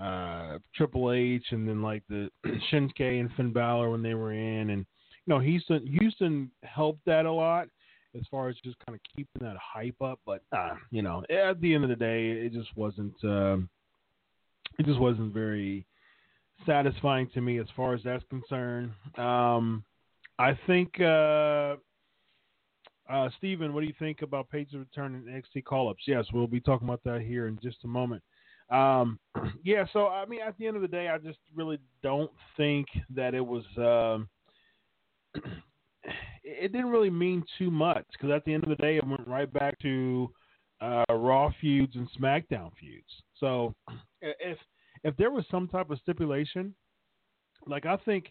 uh Triple H, and then like the Shinsuke and Finn Balor when they were in, and you know Houston Houston helped that a lot as far as just kind of keeping that hype up. But uh, you know, at the end of the day, it just wasn't. Um, it just wasn't very satisfying to me as far as that's concerned. Um, I think, uh, uh, Steven, what do you think about Paige's return in NXT call ups? Yes, we'll be talking about that here in just a moment. Um, yeah, so I mean, at the end of the day, I just really don't think that it was. Um, it didn't really mean too much because at the end of the day, it went right back to uh, Raw feuds and SmackDown feuds. So if if there was some type of stipulation, like I think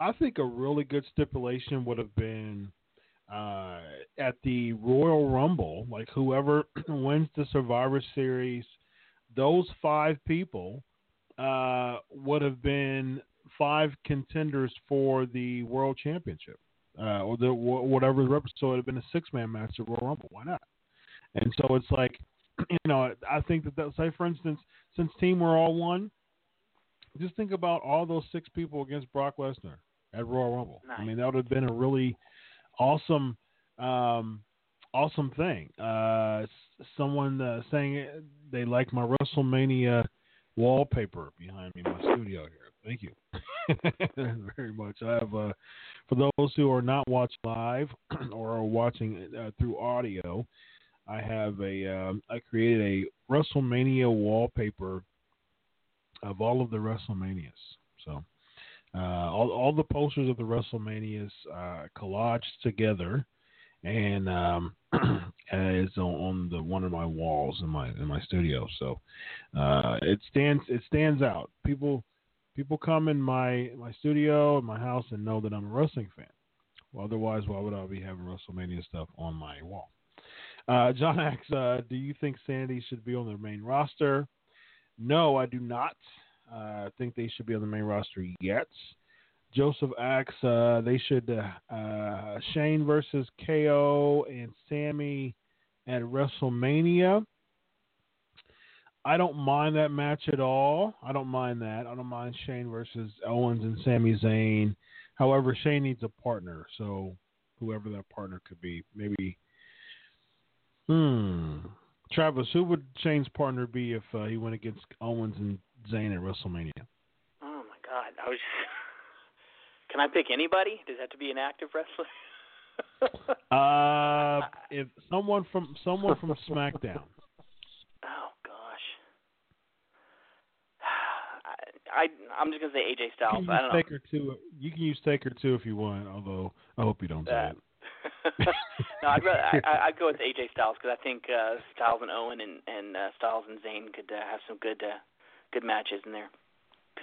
I think a really good stipulation would have been uh, at the Royal Rumble, like whoever wins the Survivor Series, those five people uh, would have been five contenders for the World Championship, uh, or the whatever the rep- so it would have been a six man match at Royal Rumble. Why not? And so it's like, you know, I think that, that say for instance, since Team We're All One, just think about all those six people against Brock Lesnar at Royal Rumble. I mean, that would have been a really awesome, um, awesome thing. Uh, someone uh, saying they like my WrestleMania wallpaper behind me in my studio here. Thank you very much. I have, uh, for those who are not watching live or are watching uh, through audio, I have a um, I created a WrestleMania wallpaper of all of the WrestleManias. So uh, all all the posters of the WrestleManias uh, collaged together, and um, is on, on the one of my walls in my in my studio. So uh, it stands it stands out. People people come in my my studio in my house and know that I'm a wrestling fan. Well, otherwise, why would I be having WrestleMania stuff on my wall? Uh, John asks, uh, do you think Sandy should be on the main roster? No, I do not. Uh, I think they should be on the main roster yet. Joseph asks, uh, they should uh, Shane versus KO and Sami at WrestleMania. I don't mind that match at all. I don't mind that. I don't mind Shane versus Owens and Sami Zayn. However, Shane needs a partner, so whoever that partner could be, maybe. Hmm. Travis, who would Shane's partner be if uh, he went against Owens and Zayn at WrestleMania? Oh my God! I was. Can I pick anybody? Does it have to be an active wrestler? Uh, if someone from someone from SmackDown. Oh gosh. I, I I'm just gonna say AJ You Styles. can I don't know. Taker too. You can use Taker too if you want. Although I hope you don't say Uh, it. No, I'd rather, I, I'd go with AJ Styles because I think uh, Styles and Owen and and uh, Styles and Zayn could uh, have some good uh, good matches in there.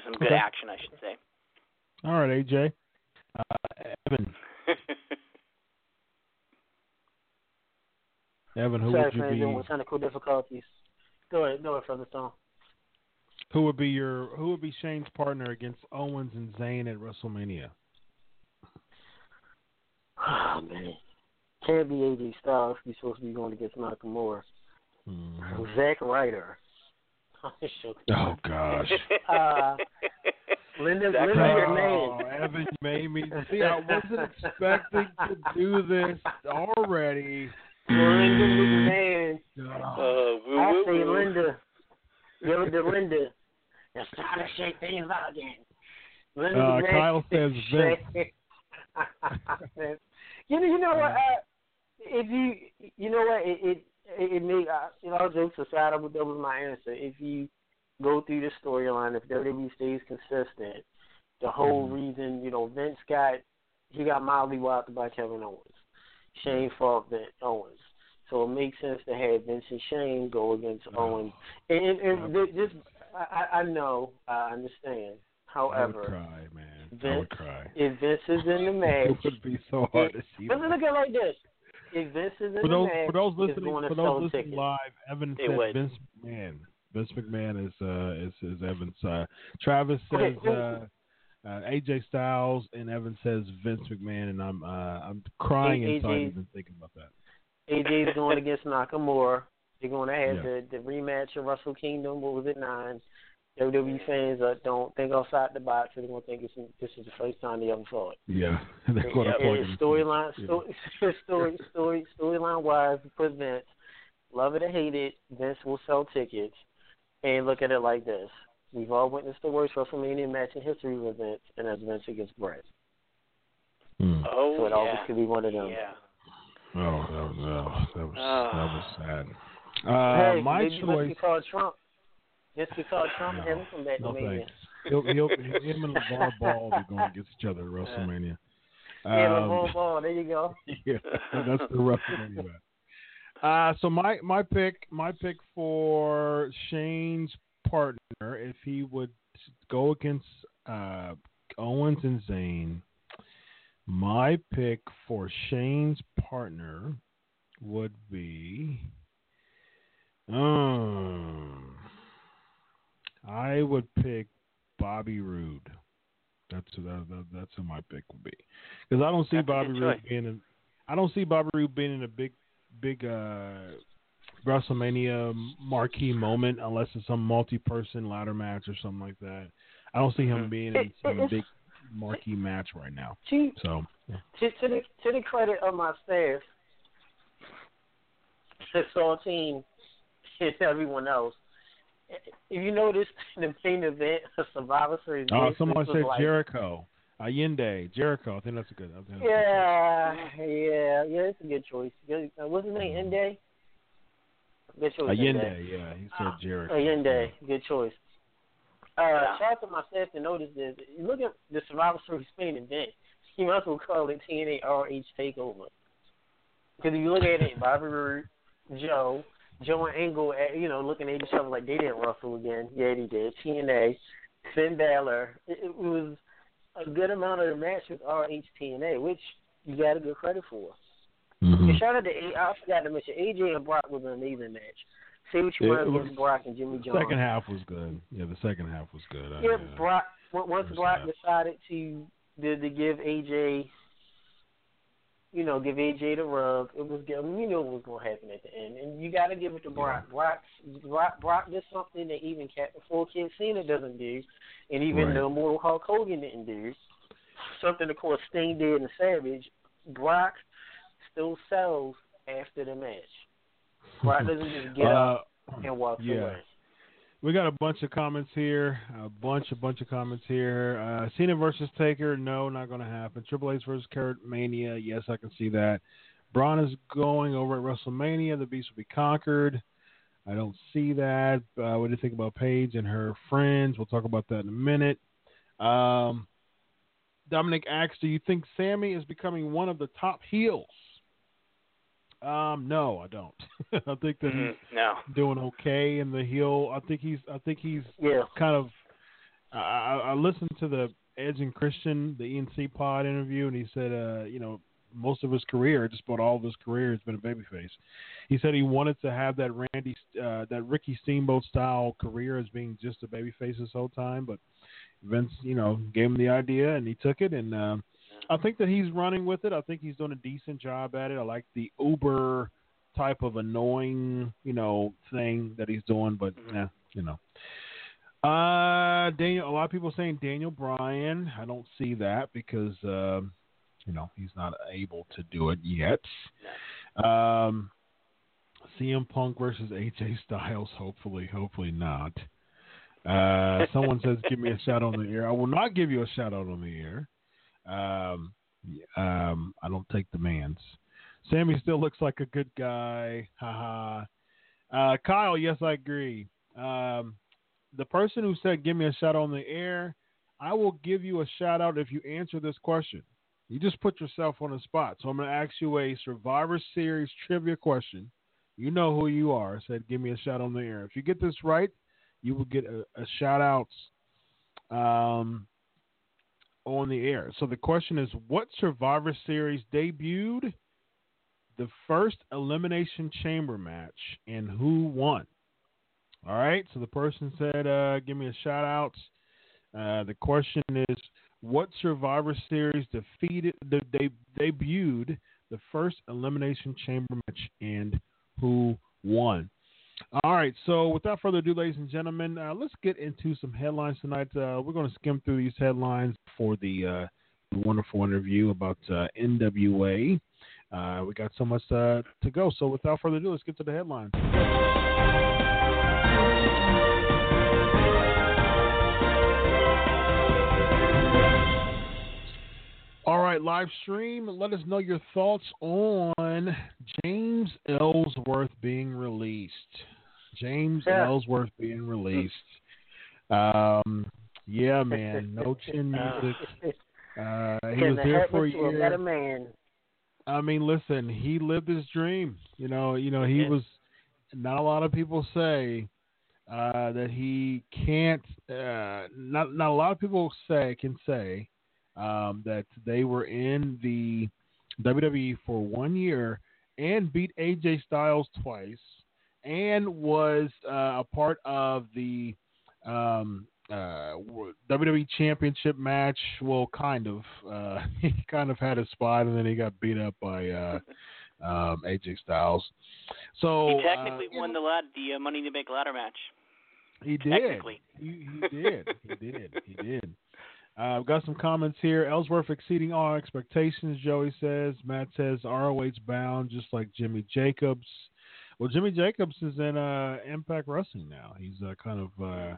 Some good Okay. action, I should say. All right, AJ. Uh, Evan. Evan, who Sorry, would you friends, be? dealing with technical difficulties. Go ahead, go ahead, Brother Stone. Who would be your? Who would be Shane's partner against Owens and Zayn at WrestleMania? Oh man, can't be AJ Styles. He's supposed to be going against Nakamura. Mm-hmm. Zack Ryder. Oh gosh. uh, Linda, Linda Ryder. Oh, McMahon. Evan, you made me see. I wasn't expecting to do this already. Linda McMahon. Uh, woo, I woo, say woo. Linda. Give it to Linda. It's time to shake things out again. Linda Uh, Kyle says Vince. You know, you know what? Uh, if you, you know what? It, it, it, may, uh, you know, jokes aside, that was that was my answer. If you go through the storyline, if WWE stays consistent, the whole reason, you know, Vince got he got mildly whopped by Kevin Owens. Shane fought Vince Owens. So it makes sense to have Vince and Shane go against Owens. And, and, and th- just, I, I I know, I understand. I would However, cry, man. I would cry. if Vince is in the match, It would be so hard to see. but look at it like this: if Vince is in For the those match, for those listening for those listening tickets. live, Evan said. Vince McMahon. Vince McMahon is uh is, is Evan's uh Travis says Okay, uh, uh AJ Styles and Evan says Vince McMahon and I'm uh I'm crying A- inside even thinking about that. AJ's going against Nakamura. They're going to have Yeah. the, the rematch of Wrestle Kingdom. What was it, nine? WWE fans uh, don't think outside the box. They're going to think it's, this is the first time they ever saw it. Yeah. They're gonna Yeah, plug and him. storyline, Yeah. story, story, story, storyline wise for Vince, love it or hate it, Vince will sell tickets. And look at it like this: we've all witnessed the worst WrestleMania match in history with Vince, and that's Vince against Bret. Hmm. Oh, so it always yeah. could be one of them. Yeah. Oh, that was that was that was, Ah. that was sad. Uh hey, my maybe choice Vince could call Trump. Could call Trump have him come back no to Mania. thanks. He'll, he'll, him and LeVar Ball be going against each other at WrestleMania. Yeah, Um, LeVar Ball. There you go. yeah, that's the WrestleMania. Uh, so my my pick my pick for Shane's partner, if he would go against uh, Owens and Zayn, my pick for Shane's partner would be. Um, I would pick Bobby Roode. That's that, that, that's who my pick would be because I don't see That's Bobby good Roode being in. I don't see Bobby Roode being in a big big uh, WrestleMania marquee moment unless it's some multi-person ladder match or something like that. I don't see him being in It- some big marquee match right now. To, So to, to the to the credit of my staff, this whole team, and everyone else. If you notice, the main event of Survivor Series. uh, this someone said like, Jericho, Allende, Jericho. I think that's a good. That's a good Yeah, yeah, yeah. It's a good choice. Good, uh, what's his name? Ende. Good choice. Allende, Ende. yeah, he said Jericho. Allende. Good choice. Uh, Yeah. shout out to my staff to notice this. You look at the Survivor Series main event. You might as well call it TNA RH Takeover. Because if you look at it, Bobby Roode, Joe, Joe and Angle, eh, you know, looking at each other like they didn't wrestle again. Yeah, they did. TNA, Finn Balor. It, it was a good amount of the match with RH TNA, which you got to give credit for. Mhm. And shout out to A- I forgot to mention AJ and Brock was an amazing match. Say what you want against Brock and Jimmy Jones. Second half was good. Yeah, the second half was good. I, Yeah, uh, Brock. on- Once Brock that? decided to, to to give AJ, you know, give AJ the rub, it was. I mean, you know what was going to happen at the end, and you got to give it to Brock. Brock, Brock, Brock did something that even Captain Full Kid Cena doesn't do, and even Right. the Immortal Hulk Hogan didn't do. Something, of course, Sting did in the Savage. Brock still sells after the match. Brock doesn't just get up Uh, and walk yeah. away. We got a bunch of comments here. A bunch, a bunch of comments here. Uh, Cena versus Taker, no, not going to happen. Triple H versus Kurt Mania, yes, I can see that. Braun is going over at WrestleMania. The Beast will be conquered. I don't see that. Uh, what do you think about Paige and her friends? We'll talk about that in a minute. Um, Dominic asks, do you think Sami is becoming one of the top heels? Um, no, I don't. I think that he's Mm, no. doing okay in the heel. I think he's. I think he's Yeah. kind of. I, I I listened to the Edge and Christian, the ENC pod interview, and he said, uh, you know, most of his career, just about all of his career, has been a babyface. He said he wanted to have that Randy, uh, that Ricky Steamboat style career as being just a babyface this whole time, but Vince, you know, gave him the idea and he took it, and um, I think that he's running with it. I think he's doing a decent job at it. I like the Uber type of annoying, you know, thing that he's doing, but yeah, you know. Uh, Daniel. A lot of people saying Daniel Bryan. I don't see that because, uh, you know, he's not able to do it yet. Um, CM Punk versus AJ Styles. Hopefully, hopefully not. Uh, someone says, "Give me a shout on the air." I will not give you a shout out on the air. Um, um, I don't take demands. Sami still looks like a good guy. Haha. Uh, Kyle, yes, I agree. Um, the person who said, "Give me a shout on the air," I will give you a shout out if you answer this question. You just put yourself on the spot. So I'm going to ask you a Survivor Series trivia question. You know who you are. Said, "Give me a shout on the air." If you get this right, you will get a, a shout out um, on the air. So the question is, what Survivor Series debuted the first Elimination Chamber match and who won? All right. So the person said, uh, "Give me a shout out." Uh, the question is, what Survivor Series defeated de- debuted the first Elimination Chamber match and who won? All right. So without further ado, ladies and gentlemen, uh, let's get into some headlines tonight. Uh, we're going to skim through these headlines for the, uh, the wonderful interview about uh, NWA. Uh, we got so much uh, to go. So without further ado, let's get to the headlines. Right, live stream. Let us know your thoughts on James Ellsworth being released. James Yeah. Ellsworth being released. Um, yeah, man. No chin music. Uh, he was the there for a you a year. man. I mean, listen, he lived his dream. You know, you know, he Yeah. was. Not a lot of people say uh, that he can't. Uh, not not a lot of people say can say um, that they were in the WWE for one year and beat AJ Styles twice, and was uh, a part of the um, uh, WWE Championship match. Well, kind of. Uh, he kind of had a spot, and then he got beat up by uh, um, AJ Styles. So he technically uh, won the lad the uh, Money the Bank ladder match. he did. Technically. He, he did. he did. He did. Uh, I've got some comments here. Ellsworth exceeding all expectations, Joey says. Matt says ROH bound, just like Jimmy Jacobs. Well, Jimmy Jacobs is in uh, Impact Wrestling now. He's uh, kind of uh,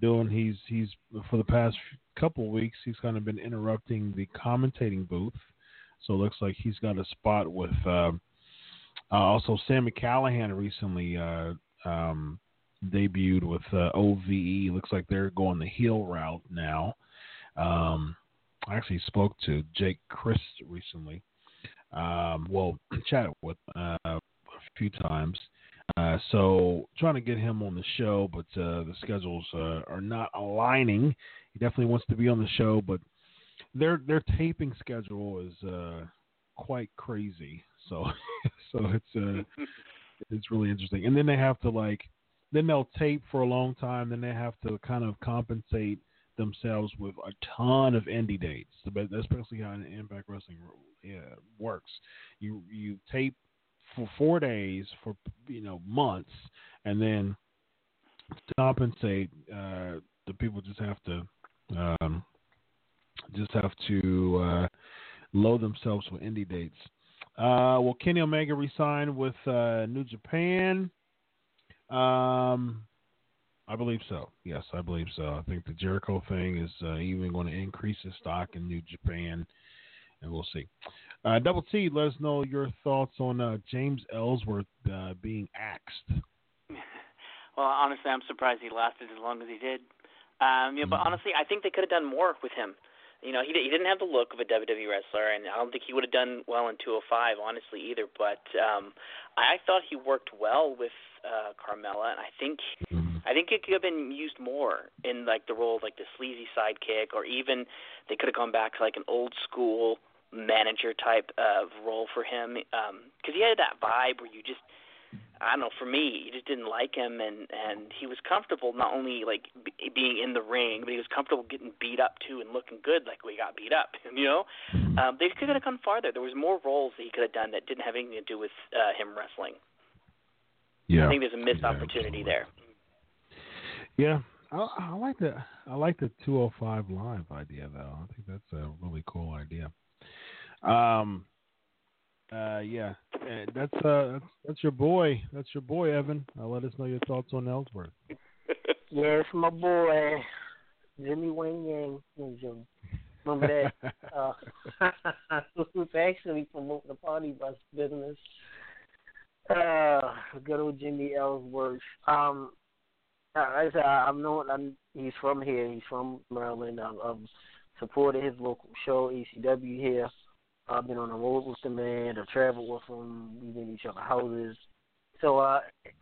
doing. He's he's for the past couple weeks. He's kind of been interrupting the commentating booth. So it looks like he's got a spot with. Uh, uh, also, Sami Callihan recently uh, um, debuted with OVE. Looks like they're going the heel route now. Um, I actually spoke to Jake Crist recently. Um, well, chatted with uh, a few times. Uh, so trying to get him on the show, but uh, the schedules uh, are not aligning. He definitely wants to be on the show, but their their taping schedule is uh, quite crazy. So so it's uh, it's really interesting. And then they have to like then they'll tape for a long time. Then they have to kind of compensate themselves with a ton of indie dates. That's basically how an Impact Wrestling yeah, works. You you tape for four days for you know months, and then compensate, uh, the people just have to um, just have to uh, load themselves with indie dates. Uh, well, Kenny Omega resigned with uh, New Japan. Um, I believe so. Yes, I believe so. I think the Jericho thing is uh, even going to increase his stock in New Japan, and we'll see. Uh, Double T, let us know your thoughts on uh, James Ellsworth uh, being axed. Well, honestly, I'm surprised he lasted as long as he did. Um, you know, but honestly, I think they could have done more with him. You know, he he didn't have the look of a WWE wrestler, and I don't think he would have done well in 205, honestly, either. But um, I thought he worked well with uh, Carmella, and I think I think it could have been used more in like the role of like the sleazy sidekick, or even they could have gone back to like an old school manager type of role for him because he had that vibe where you just I don't know. For me, you just didn't like him, and and he was comfortable not only like b- being in the ring, but he was comfortable getting beat up too and looking good like we got beat up. You know, um, they could have gone farther. There was more roles that he could have done that didn't have anything to do with uh, him wrestling. Yeah. I think there's a missed Yeah, opportunity there. Yeah, I, I like the I like the 205 live idea though. I think that's a really cool idea. Um, uh, yeah, Uh, that's uh, that's, that's your boy. That's your boy, Evan. Uh, let us know your thoughts on Ellsworth. Yes, my boy, Jimmy Wang Yang. No, Jimmy. Remember that? uh, was actually promoting the party bus business. Uh, good old Jimmy Ellsworth. Um, I, I, I've known. I'm, he's from here. He's from Maryland. I've, I've supported his local show, ECW here. I've been on the road with the man. I've traveled with him. We've been in each other's houses. So uh,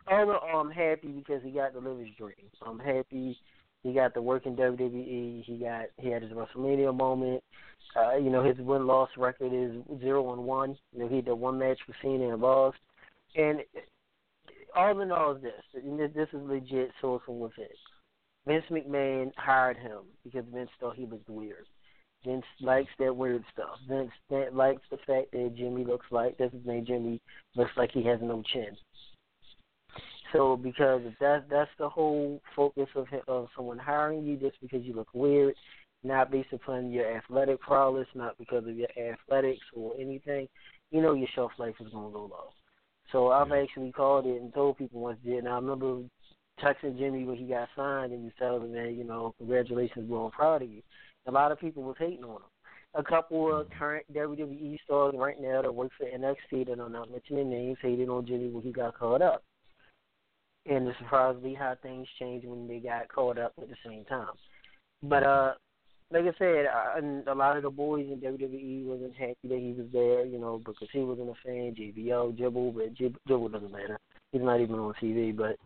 overall, I'm happy because he got to live his dream. I'm happy he got to work in WWE. He got he had his WrestleMania moment. Uh, you know his win loss record is zero and one. You know he did one match for Cena and lost. And all in all, is this this, is legit source from within. Vince McMahon hired him because Vince thought he looked weird. Vince likes that weird stuff. Vince likes the fact that Jimmy looks like that's his name. Jimmy looks like he has no chin. So because that that's the whole focus of of someone hiring you just because you look weird, not based upon your athletic prowess, not because of your athletics or anything, you know your shelf life is gonna go low. So I've actually called it and told people once did. And I remember texting Jimmy when he got signed and was telling him, man, you know, congratulations, I'm proud of you. A lot of people was hating on him. A couple of current WWE stars right now that work for NXT that I'm not mentioning names hated on Jimmy when he got caught up. And it surprised me how things changed when they got caught up at the same time. But uh like I said, I, and a lot of the boys in WWE wasn't happy that he was there, you know, because he wasn't a fan. JBL, Jibble, but Jib, Jibble doesn't matter. He's not even on TV. But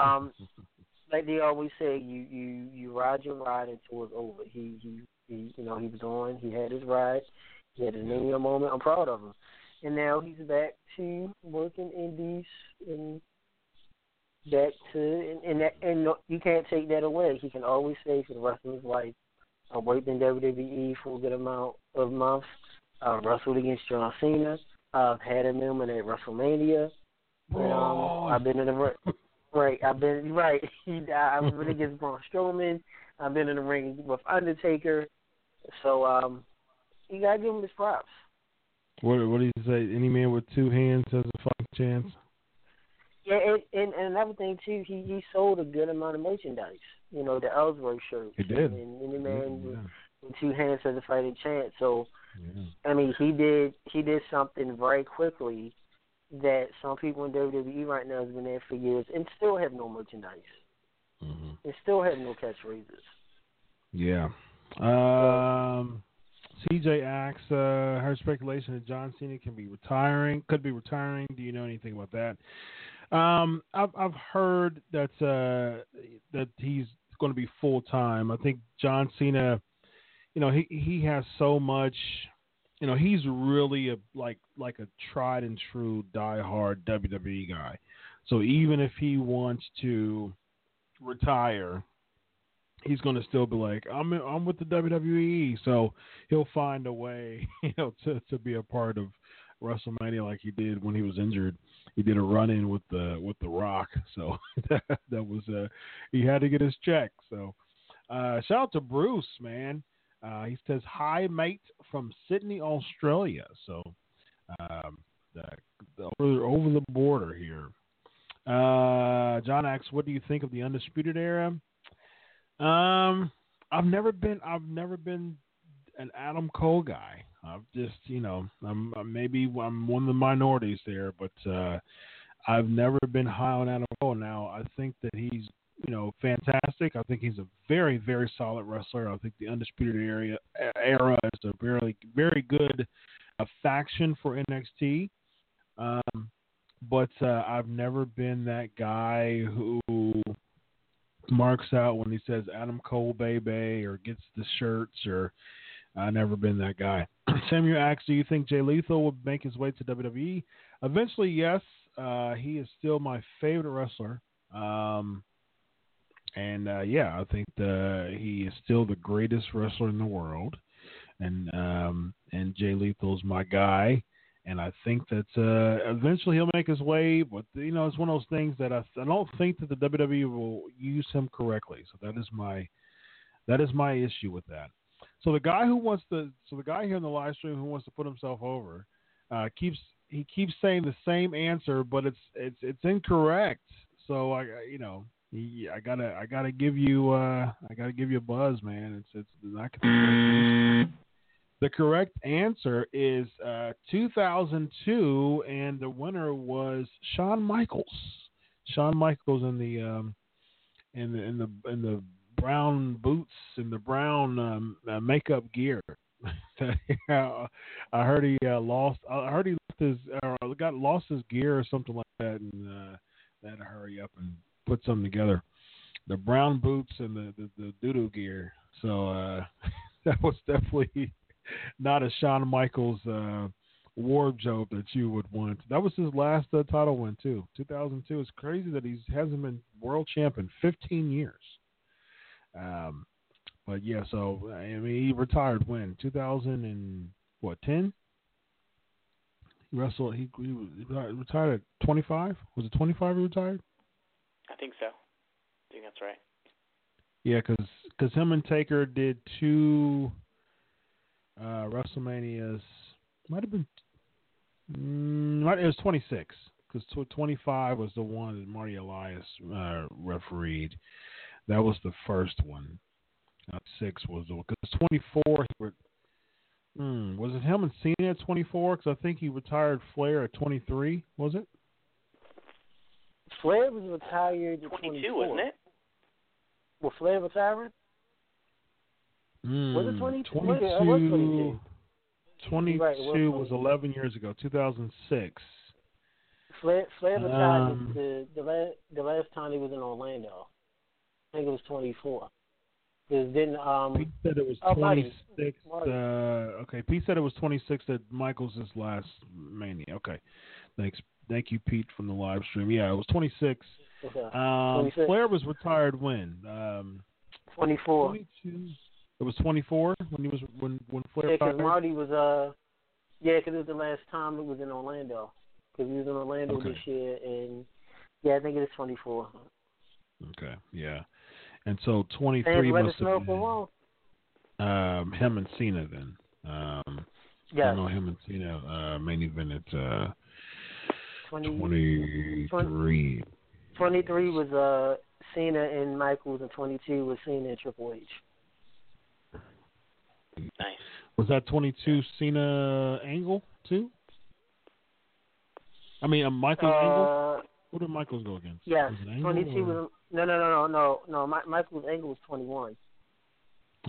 um, like they always say, you you you ride your ride until it's over. He he he, you know, he was on. He had his ride. He had his mania moment. I'm proud of him. And now he's back to working indies and back to and and, that, and no, you can't take that away. He can always say for the rest of his life, I worked in WWE for a good amount of months. I wrestled against John Cena. I've had a moment at WrestleMania. Um, I've been in the ring. Right, I've been right. He, I was really against Braun Strowman. I've been in the ring with Undertaker. So um, you gotta give him his props. What what do you say? Any man with two hands has a fucking chance. And, and, and another thing too, he he sold a good amount of merchandise. You know, the Ellsworth shirts. He did. And any man Yeah. with, with two hands has a fighting chance. So, Yeah. I mean, he did he did something very quickly that some people in WWE right now has been there for years and still have no merchandise. Mm-hmm. And still have no catchphrases. Yeah. Um, CJ asks, uh, her speculation that John Cena can be retiring, could be retiring. Do you know anything about that? Um, I've I've heard that uh, that he's going to be full time. I think John Cena, you know, he he has so much. You know, he's really a like like a tried and true diehard WWE guy. So even if he wants to retire, he's going to still be like, I'm I'm with the WWE, so he'll find a way, you know, to to be a part of WrestleMania like he did when he was injured. He did a run in with the with the Rock, so that, that was uh he had to get his check. So uh shout out to Bruce, man. Uh he says hi mate from Sydney, Australia. So um the, the, over, over the border here. Uh John asks, what do you think of the Undisputed Era? Um, I've never been. I've never been an Adam Cole guy. I've just, you know, I'm, maybe I'm one of the minorities there, but uh, I've never been high on Adam Cole. Now I think that he's, you know, fantastic. I think he's a very, very solid wrestler. I think the Undisputed Area era is a very, very good uh, faction for NXT. Um, but uh, I've never been that guy who marks out when he says Adam Cole baby or gets the shirts or I've never been that guy. Samuel asks, "Do you think Jay Lethal will make his way to WWE eventually?" Yes. Uh, he is still my favorite wrestler. Um, and uh, yeah, I think the, he is still the greatest wrestler in the world, and um, and Jay Lethal's my guy, and I think that uh, eventually he'll make his way. But you know, it's one of those things that I, I don't think that the WWE will use him correctly. So that is my that is my issue with that. So the guy who wants to, so the guy here in the live stream who wants to put himself over, uh, keeps he keeps saying the same answer, but it's it's it's incorrect. So I, you know, I gotta I gotta give you uh I gotta give you a buzz, man. It's it's not the correct answer is uh, 2002, and the winner was Shawn Michaels. Shawn Michaels in the um, in the in the in the brown boots and the brown um, uh, makeup gear. I heard he uh, lost. I heard he lost his uh, got lost his gear or something like that, and uh, had to hurry up and put something together. The brown boots and the the, the doo doo gear. So uh, that was definitely not a Shawn Michaels uh, wardrobe that you would want. That was his last uh, title win too. 2002. It's crazy that he hasn't been world champion 15 years. Um, but yeah, so I mean, he retired when 2000 and what 10? He wrestled. He, he retired at 25. Was it 25? He retired. I think so. I think that's right. Yeah, because cause him and Taker did two uh, WrestleMania's might have been mm, it was 26 because 25 was the one that Marty Elias uh, refereed. That was the first one. Uh, six was the because 24 were, hmm, was it him and Cena at 24? Because I think he retired Flair at 23. Was it? Flair was retired at 22, wasn't it? Was Flair retired? Mm, was it 22? 22, Yeah, it was 22. 22 Right, it was was 11 years ago, 2006. Flair, Flair retired Um, the the last the last time he was in Orlando. I think it was 24. Because then um Pete said it was oh, 26. Uh, okay, Pete said it was 26 at Michaels' last Mania. Okay, thanks. Thank you, Pete, from the live stream. Yeah, it was 26. Okay. Um, 26. Flair was retired when? Um, 24. 22. It was 24 when he was when when Flair Yeah, because. Marty was uh yeah, because it was the last time it was in Orlando. Because he was in Orlando Okay. this year, and yeah, I think it is 24. Okay, yeah, and so 23 Fans let must have been um, him and Cena then. Um, Yes. I know him and Cena uh, main event at uh, 20, 23. 23 was uh Cena and Michaels, and 22 was Cena and Triple H. Nice. Was that 22 Cena Angle too? I mean, uh, Michaels Angle. Uh, Who did Michaels go against? yes, Was 22 or- was no, no, no, no, no, no. Mi- Michaels Angle was 21.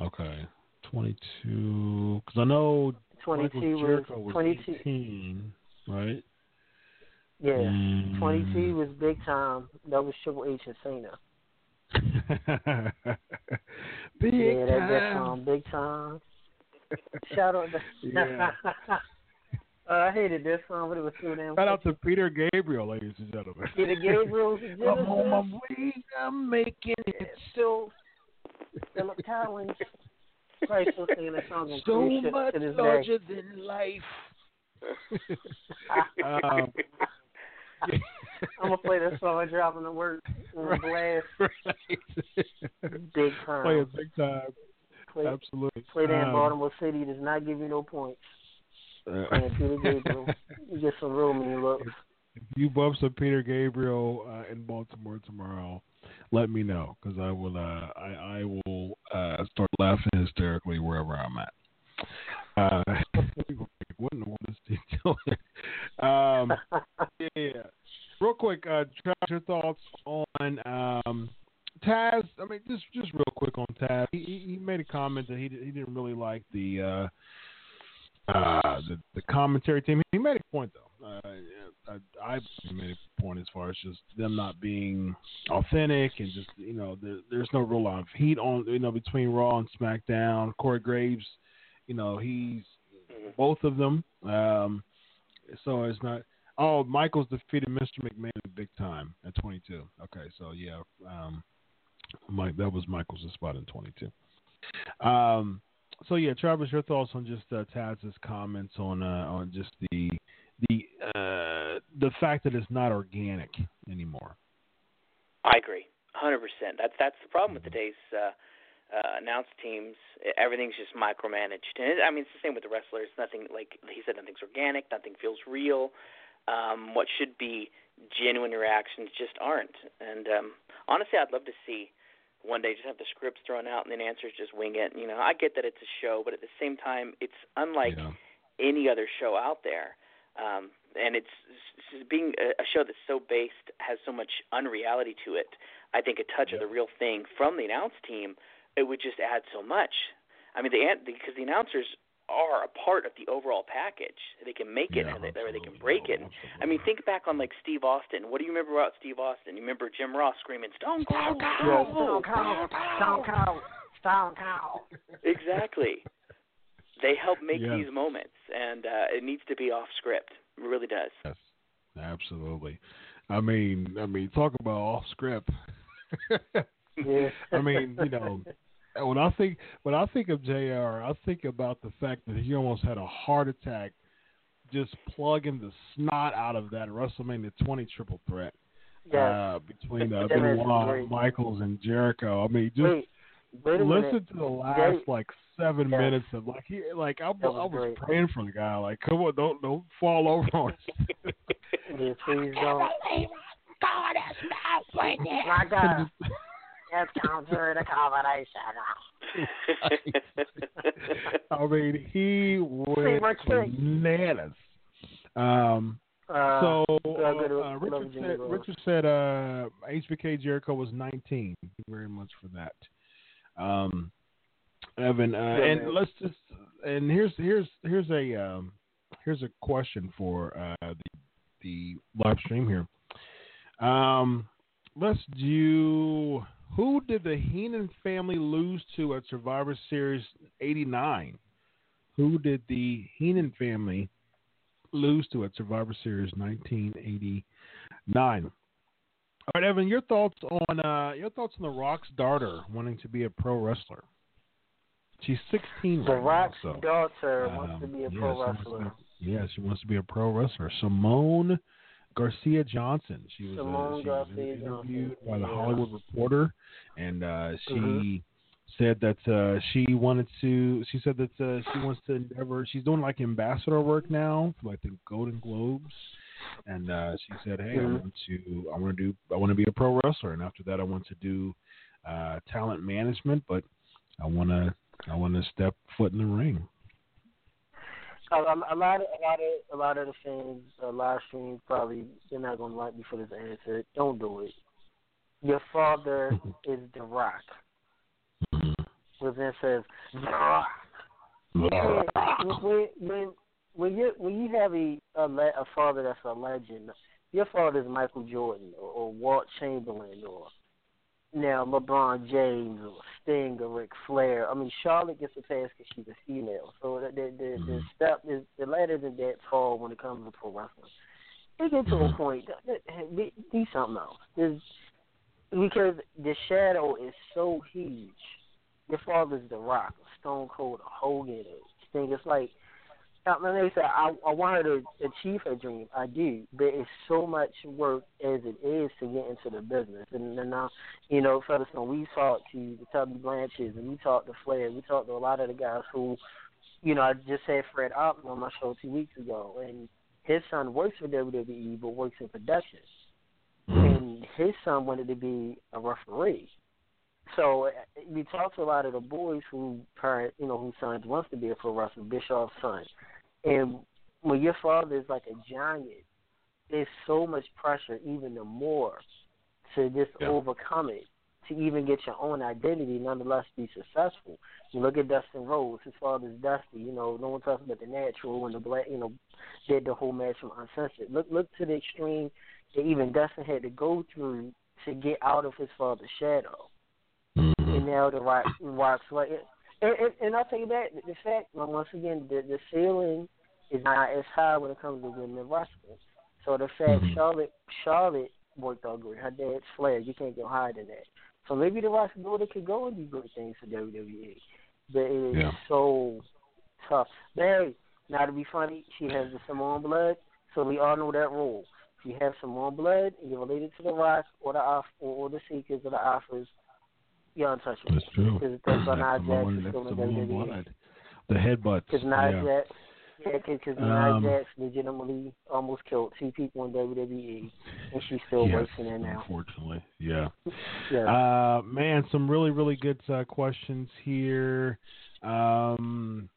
Okay, 22. Because I know 22 Michael was was 22. 18, right? Yeah, Mm. 22 was big time. That was Triple H and Cena. Big yeah, that, time. song, big time. Shout out. To, Yeah. uh, I hated that song, but it was so damn. Shout out to Peter Gabriel, ladies and gentlemen. Peter Gabriel's I'm on my way. I'm making it. Still, Philip Collins. Christ singing that song on So much this larger day. than life. um, I'm gonna play this song I'm dropping the word in the blast. Big time. Play it big time. Play, Absolutely. play that in Um, Baltimore City does not give you no points. Peter Gabriel, you get some real mean looks. if you bump some Peter Gabriel uh, in Baltimore tomorrow, let me know because I will. Uh, I I will uh, start laughing hysterically wherever I'm at. Uh, people are like, what in the world is he doing? Um, yeah. Real quick, uh, Travis, your thoughts on um, Taz? I mean, just just real quick on Taz. He, he he made a comment that he he didn't really like the uh, uh, the the commentary team. He made a point though. Uh, I, I made a point as far as just them not being authentic and just you know there, there's no real lot of heat on you know between Raw and SmackDown. Corey Graves, you know he's both of them. Um, so it's not. Oh, Michaels defeated Mr. McMahon big time at 22. Okay, so yeah, um, Mike, that was Michaels' spot in 22. Um, so yeah, Travis, your thoughts on just uh, Taz's comments on uh, on just the the uh, the fact that it's not organic anymore. I agree, hundred percent. That's that's the problem with today's uh, uh, announced teams. Everything's just micromanaged, and it, I mean it's the same with the wrestlers. Nothing like he said, nothing's organic. Nothing feels real. Um, what should be genuine reactions just aren't. And um, honestly, I'd love to see one day just have the scripts thrown out and then answers just wing it. You know, I get that it's a show, but at the same time, it's unlike yeah. any other show out there. Um, and it's, it's being a, a show that's so based has so much unreality to it. I think a touch Yeah. of the real thing from the announce team, it would just add so much. I mean, the an- because the announcers are a part of the overall package. They can make it, Yeah, or, they, or they can break it. I mean, think back on like Steve Austin. What do you remember about Steve Austin? You remember Jim Ross screaming "Stone Cold"? Yeah, Stone Cold, Stone Cold, Stone Cold. Exactly. They help make Yeah. these moments, and uh, it needs to be off script. It really does. Yes, absolutely. I mean, I mean, talk about off script. Yeah. I mean, you know, when I think when I think of Jr., I think about the fact that he almost had a heart attack just plugging the snot out of that WrestleMania 20 triple threat Yes. uh, between uh, That match was Benoit. Michaels, and Jericho. I mean, just Wait, wait listen minute. to the last They- like seven Yes. minutes of like he like I, was I was great. praying for the guy. Like, come on, don't don't fall over on us. Yeah, please don't. God has not winning. My God. That's counter the combination. I mean, he went bananas. Um, Uh, so uh, uh, Richard said Richard said uh, HBK Jericho was 19. Thank you very much for that. Um, Evan, uh, and let's just and here's here's here's a um, here's a question for uh, the the live stream here. Um, let's do who did the Heenan family lose to at Survivor Series '89? Who did the Heenan family lose to at Survivor Series 1989? All right, Evan, your thoughts on uh, your thoughts on the Rock's daughter wanting to be a pro wrestler? She's 16 The right Rock's now, so daughter wants to um, be a yeah, pro she to wrestler. yeah, she wants to be a pro wrestler. Simone Garcia Johnson. She was, uh, Simone she was interviewed Johnson, by the yeah. Hollywood Reporter, and uh, she Mhm. said that uh, she wanted to. She said that uh, she wants to endeavor. She's doing like ambassador work now for like the Golden Globes, and uh, she said, "Hey, I Mhm. want to. I want to do. I want to be a pro wrestler, and after that, I want to do uh, talent management, but I want to. I want to step foot in the ring." A, a, a lot of a lot of a lot of the fans uh, live stream probably they're not gonna like me for this answer. Don't do it. Your father is The Rock. Which then says The Rock. when, when when when you when you have a a, a father that's a legend, your father is Michael Jordan or, or Wilt Chamberlain or now LeBron James or Sting or Ric Flair. I mean, Charlotte gets a pass because she's a female. So the the the, the mm-hmm. step is the ladder is that tall when it comes to pro wrestling. It get to a mm-hmm. point. that- Be, be something else. There's, because the shadow is so huge. Your father's The Rock, Stone Cold, Hogan, Sting. It's like I mean, they say I, I want her to achieve her dream. I do. but it's so much work as it is to get into the business. And, and now, you know, Featherstone, we talked to the Tully Blanchards and we talked to Flair. We talked to a lot of the guys who, you know, I just had Fred Oppen on my show two weeks ago. And his son works for WWE but works in production. Mm-hmm. And his son wanted to be a referee. So we talked to a lot of the boys who parent, you know, whose sons wants to be a pro wrestler, Bischoff's son. And when your father is like a giant, there's so much pressure, even the more, to just Yeah. overcome it, to even get your own identity, nonetheless be successful. You look at Dustin Rhodes, his father's Dusty. You know, no one talks about the natural when the black, you know, did the whole match from uncensored. Look, look to the extreme that even Dustin had to go through to get out of his father's shadow. Now the rock, rocks like And, and, and I'll tell you that the fact, well, once again, the the ceiling is not as high when it comes to women wrestling. So the fact Mhm. Charlotte Charlotte worked out great. Her dad's Flair. You can't go higher than that. So maybe the Rock's daughter could go and do great things for WWE. But it is Yeah. so tough. Barry, now to be funny, she has the Samoan blood, so we all know that rule. If you have Samoan blood and you're related to the Rock or the or the Sikas or the Afas, you're untouchable. That's true. Because that's why Nia That's Jax that's still in Samoan WWE. blood. The headbutts. Because Nia yeah. Jax, yeah, because Um, Nia Jax legitimately almost killed two people in WWE, and she's still Yes, racing there now. Unfortunately, yeah. Yeah. Uh, man, some really, really good uh, questions here. Um,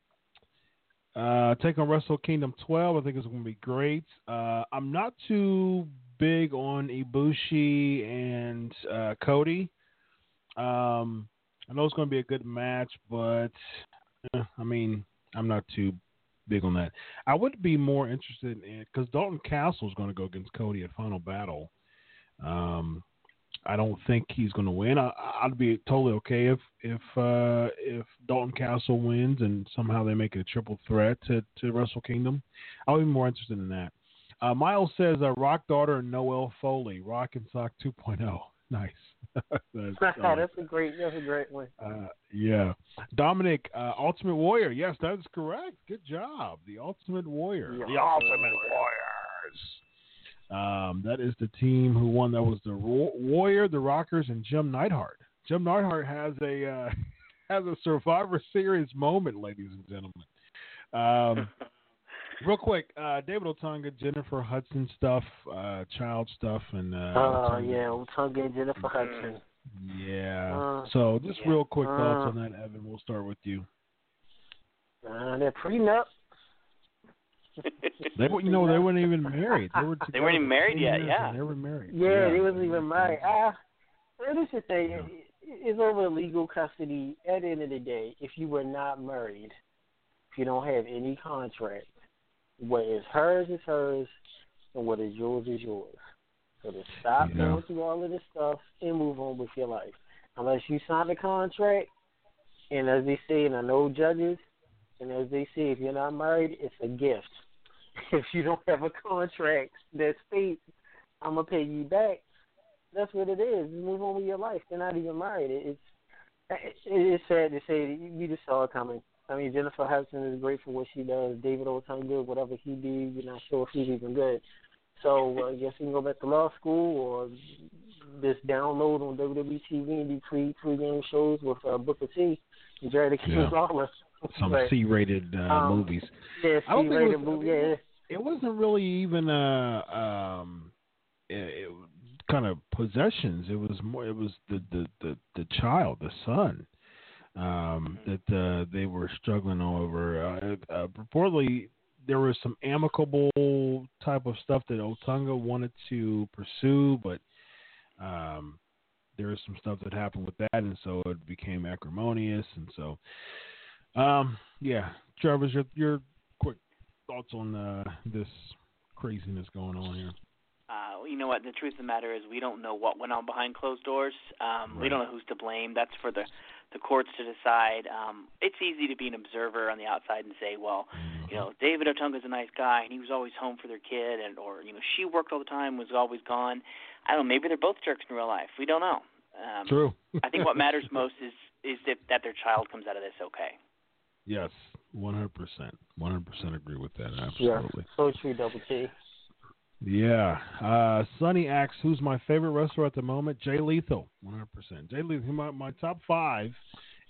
uh, take on Wrestle Kingdom 12. I think it's going to be great. Uh, I'm not too big on Ibushi and uh, Cody. Um, I know it's going to be a good match, but eh, I mean, I'm not too big on that. I would be more interested in because Dalton Castle is going to go against Cody at Final Battle. Um, I don't think he's going to win. I, I'd be totally okay if if uh, if Dalton Castle wins and somehow they make it a triple threat to to Wrestle Kingdom. I'll be more interested in that. Uh, Miles says uh, Rock Daughter and Noelle Foley, Rock and Sock 2.0. Nice. That's, uh, that's a great, that's a great one. uh, yeah. Dominic, uh, Ultimate Warrior. Yes, that is correct. Good job. The Ultimate Warrior. Yeah. The Ultimate Warriors. Um, that is the team who won. That was the Ro- Warrior, the Rockers, and Jim Neidhart. Jim Neidhart has a uh, has a Survivor Series moment, ladies and gentlemen. Um, real quick, uh, David Otunga, Jennifer Hudson stuff, uh, child stuff, and uh, Oh Otunga- yeah, Tonga and Jennifer Hudson. yeah. Uh, so just real quick Uh, thoughts on that, Evan. We'll start with you. Uh, they're prenup. They were, you know, they weren't even married. They were. They weren't even married yet, years yeah. They were married. Yeah, they wasn't even married. Ah, uh, this is the thing. It- It's over legal custody. At the end of the day, if you were not married, if you don't have any contract, what is hers is hers, and what is yours is yours. So to stop Yeah. going through all of this stuff and move on with your life. Unless you sign a contract, and as they say, and I know judges, and as they say, if you're not married, it's a gift. If you don't have a contract that states I'm gonna pay you back, that's what it is. Move on with your life. They're not even married. It's it's sad to say that you just saw it coming. I mean, Jennifer Hudson is great for what she does. David Otunga, whatever he do, you're not sure if he's even good. So uh, I guess he can go back to law school or just download on WWE TV and do three three game shows with uh, Booker T and Jerry the King Yeah. Lawler. Some But, C-rated uh, um, movies. Yeah, I don't think it C-rated was- movie. Yeah. It wasn't really even uh um it, it, kind of possessions. It was more. It was the the the, the child, the son, um, that uh, they were struggling over. Uh, uh, purportedly, there was some amicable type of stuff that Otunga wanted to pursue, but um, there was some stuff that happened with that, and so it became acrimonious, and so um, yeah. Travis, your your quick thoughts on uh, this craziness going on here? Uh, you know what? The truth of the matter is, we don't know what went on behind closed doors. Um, We don't know who's to blame. That's for the the courts to decide. Um, it's easy to be an observer on the outside and say, well, you know, David Otunga's a nice guy, and he was always home for their kid, and or you know, she worked all the time, was always gone. I don't know. Maybe they're both jerks in real life. We don't know. Um, True. I think what matters most is is if, that their child comes out of this okay. Yes, one hundred percent, one hundred percent agree with that. Yeah. Absolutely. So true, Double T. Yeah. Uh, Sonny asks, "Who's my favorite wrestler at the moment?" Jay Lethal, one hundred percent. Jay Lethal. My, my top five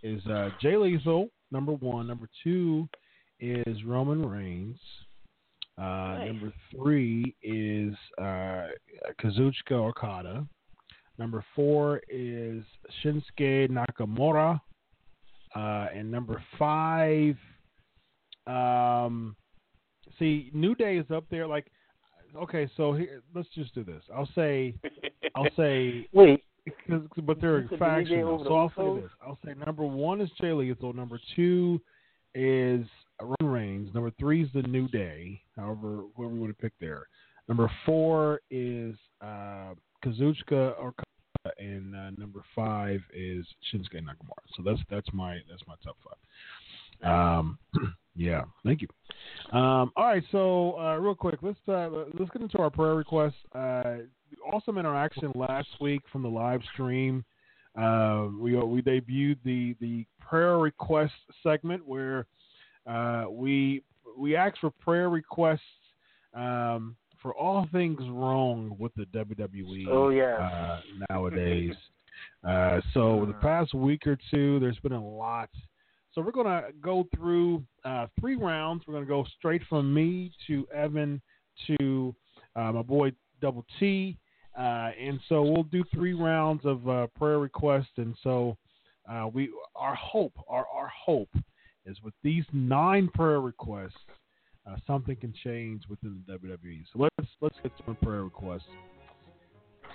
is uh, Jay Lethal, number one. Number two is Roman Reigns. Uh, Number three is uh, Kazuchika Okada. Number four is Shinsuke Nakamura. Uh, and number five, um, see, New Day is up there. Like, okay, so here, let's just do this. I'll say, I'll say, wait, because but they're You said the New Day factional. over the So I'll say this. I'll say number one is Jay Lethal. Number two is Roman Reigns. Number three is the New Day. However, whoever you want to pick there. Number four is uh, Kazuchika or and uh, number five is Shinsuke Nakamura. So that's that's my that's my top five. Um, yeah, thank you. Um, all right, so uh, real quick, let's uh, let's get into our prayer requests. Uh, awesome interaction last week from the live stream. Uh, we we debuted the the prayer request segment where uh, we we asked for prayer requests um, for all things wrong with the WWE. Oh, yeah, uh, nowadays. uh, so the past week or two, there's been a lot. So we're gonna go through uh, three rounds. We're gonna go straight from me to Evan to uh, my boy Double T, uh, and so we'll do three rounds of uh, prayer requests. And so uh, we, our hope, our our hope is with these nine prayer requests, uh, something can change within the WWE. So let's let's get to prayer requests.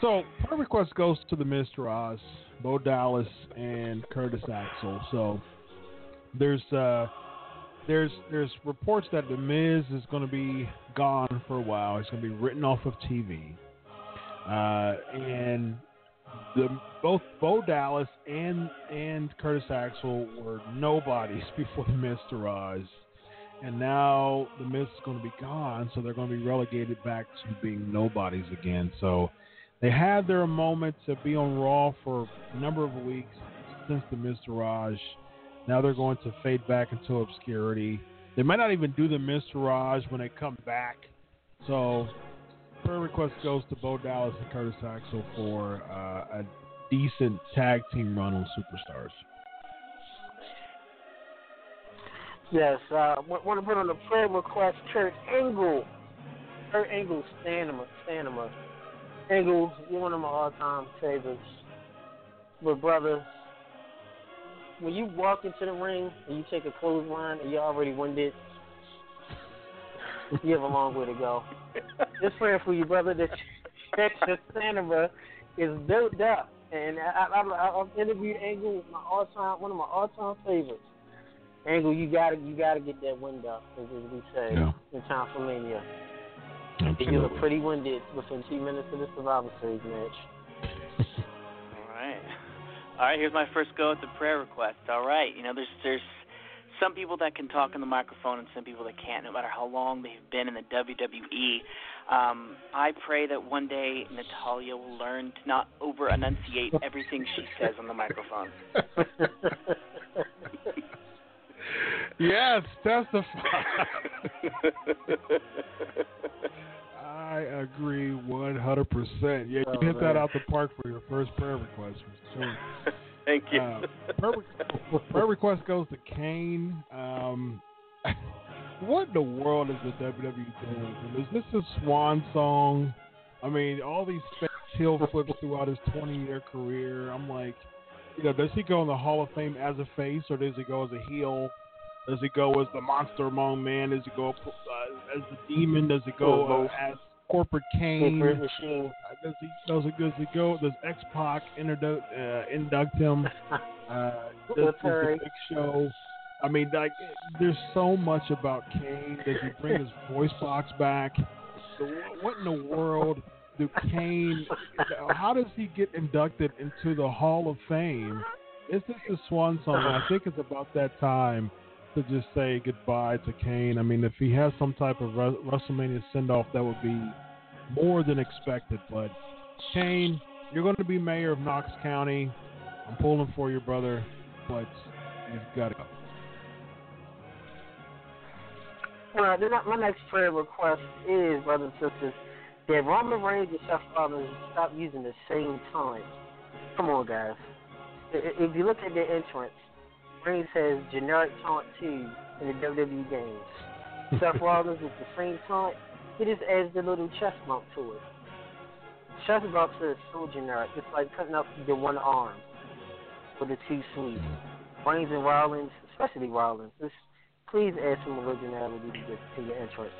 So prayer request goes to the Miztourage, Bo Dallas, and Curtis Axel. So there's uh there's there's reports that the Miz is going to be gone for a while. He's going to be written off of TV, uh, and the both Bo Dallas and and Curtis Axel were nobodies before the Miz Oz, and now the Miz is going to be gone, so they're going to be relegated back to being nobodies again. So they had their moment to be on Raw for a number of weeks since the Miz Raj. Now they're going to fade back into obscurity. They might not even do the Miz when they come back. So prayer request goes to Bo Dallas and Curtis Axel for uh, a decent tag team run on Superstars. Yes, uh, want to put on the prayer request Kurt Angle. Kurt Angle, Stanima, Stanima. Angle, you're one of my all-time favorites. But brother, when you walk into the ring and you take a clothesline and you're already winded, you have a long way to go. Just praying for you, brother, that that your Stanima is built up. And I, I, I, I've interviewed Angle, my all-time, one of my all-time favorites. Angle, you gotta you gotta get that wind up, as we say Yeah. in time for Mania. Absolutely. You look pretty winded within two minutes of the Survivor Series match. All right. All right, here's my first go at the prayer request. All right. You know, there's there's some people that can talk in the microphone and some people that can't, no matter how long they've been in the WWE. Um, I pray that one day Natalya will learn to not over enunciate everything she says on the microphone. Yes, testify. I agree 100%. Yeah, you Oh, hit that out the park for your first prayer request. Sure. Thank you. Uh, prayer, prayer request goes to Kane. Um, what in the world is the WWE doing? Is this a swan song? I mean, all these heel flips throughout his 20 year career. I'm like, you know, does he go in the Hall of Fame as a face or does he go as a heel? Does he go as the monster among men? Does he go uh, as the demon? Does he go uh, as corporate Kane? Corporate machine. Uh, Does he does he does he go? Does X Pac introdu- uh, induct him? Uh, does, does the Big Show? I mean, like, there's so much about Kane. Does he bring his voice box back? So what in the world do Kane? How does he get inducted into the Hall of Fame? Is this the swan song? I think it's about that time to just say goodbye to Kane. I mean, if he has some type of Re- WrestleMania send off, that would be more than expected. But Kane, you're going to be mayor of Knox County. I'm pulling for you, brother, but you've got to go. Well, my next prayer request is, brothers and sisters, that Roman Reigns and Seth Rollins stop using the same taunt. Come on, guys. If you look at their entrance, Reigns has generic taunt too in the WWE games. Seth Rollins with the same taunt, he just adds the little chest bump to it. Chest bumps is so generic. It's like cutting off the one arm with the two sleeves. Mm-hmm. Reigns and Rollins, especially Rollins, just please add some originality to, your- to your entrance.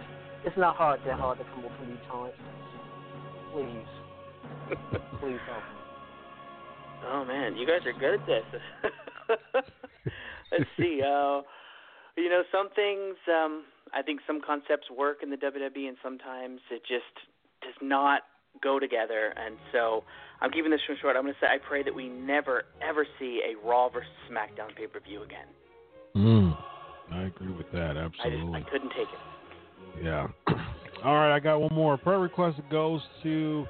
It's not hard that hard to come up with new taunts. Please. please help me. Oh man, you guys are good at this. Let's see. Uh, you know, some things. Um, I think some concepts work in the WWE, and sometimes it just does not go together. And so I'm keeping this one short. I'm going to say I pray that we never ever see a Raw versus SmackDown pay per view again. Mm, I agree with that. I just Absolutely. I couldn't take it. Yeah. All right, I got one more. Prayer request goes to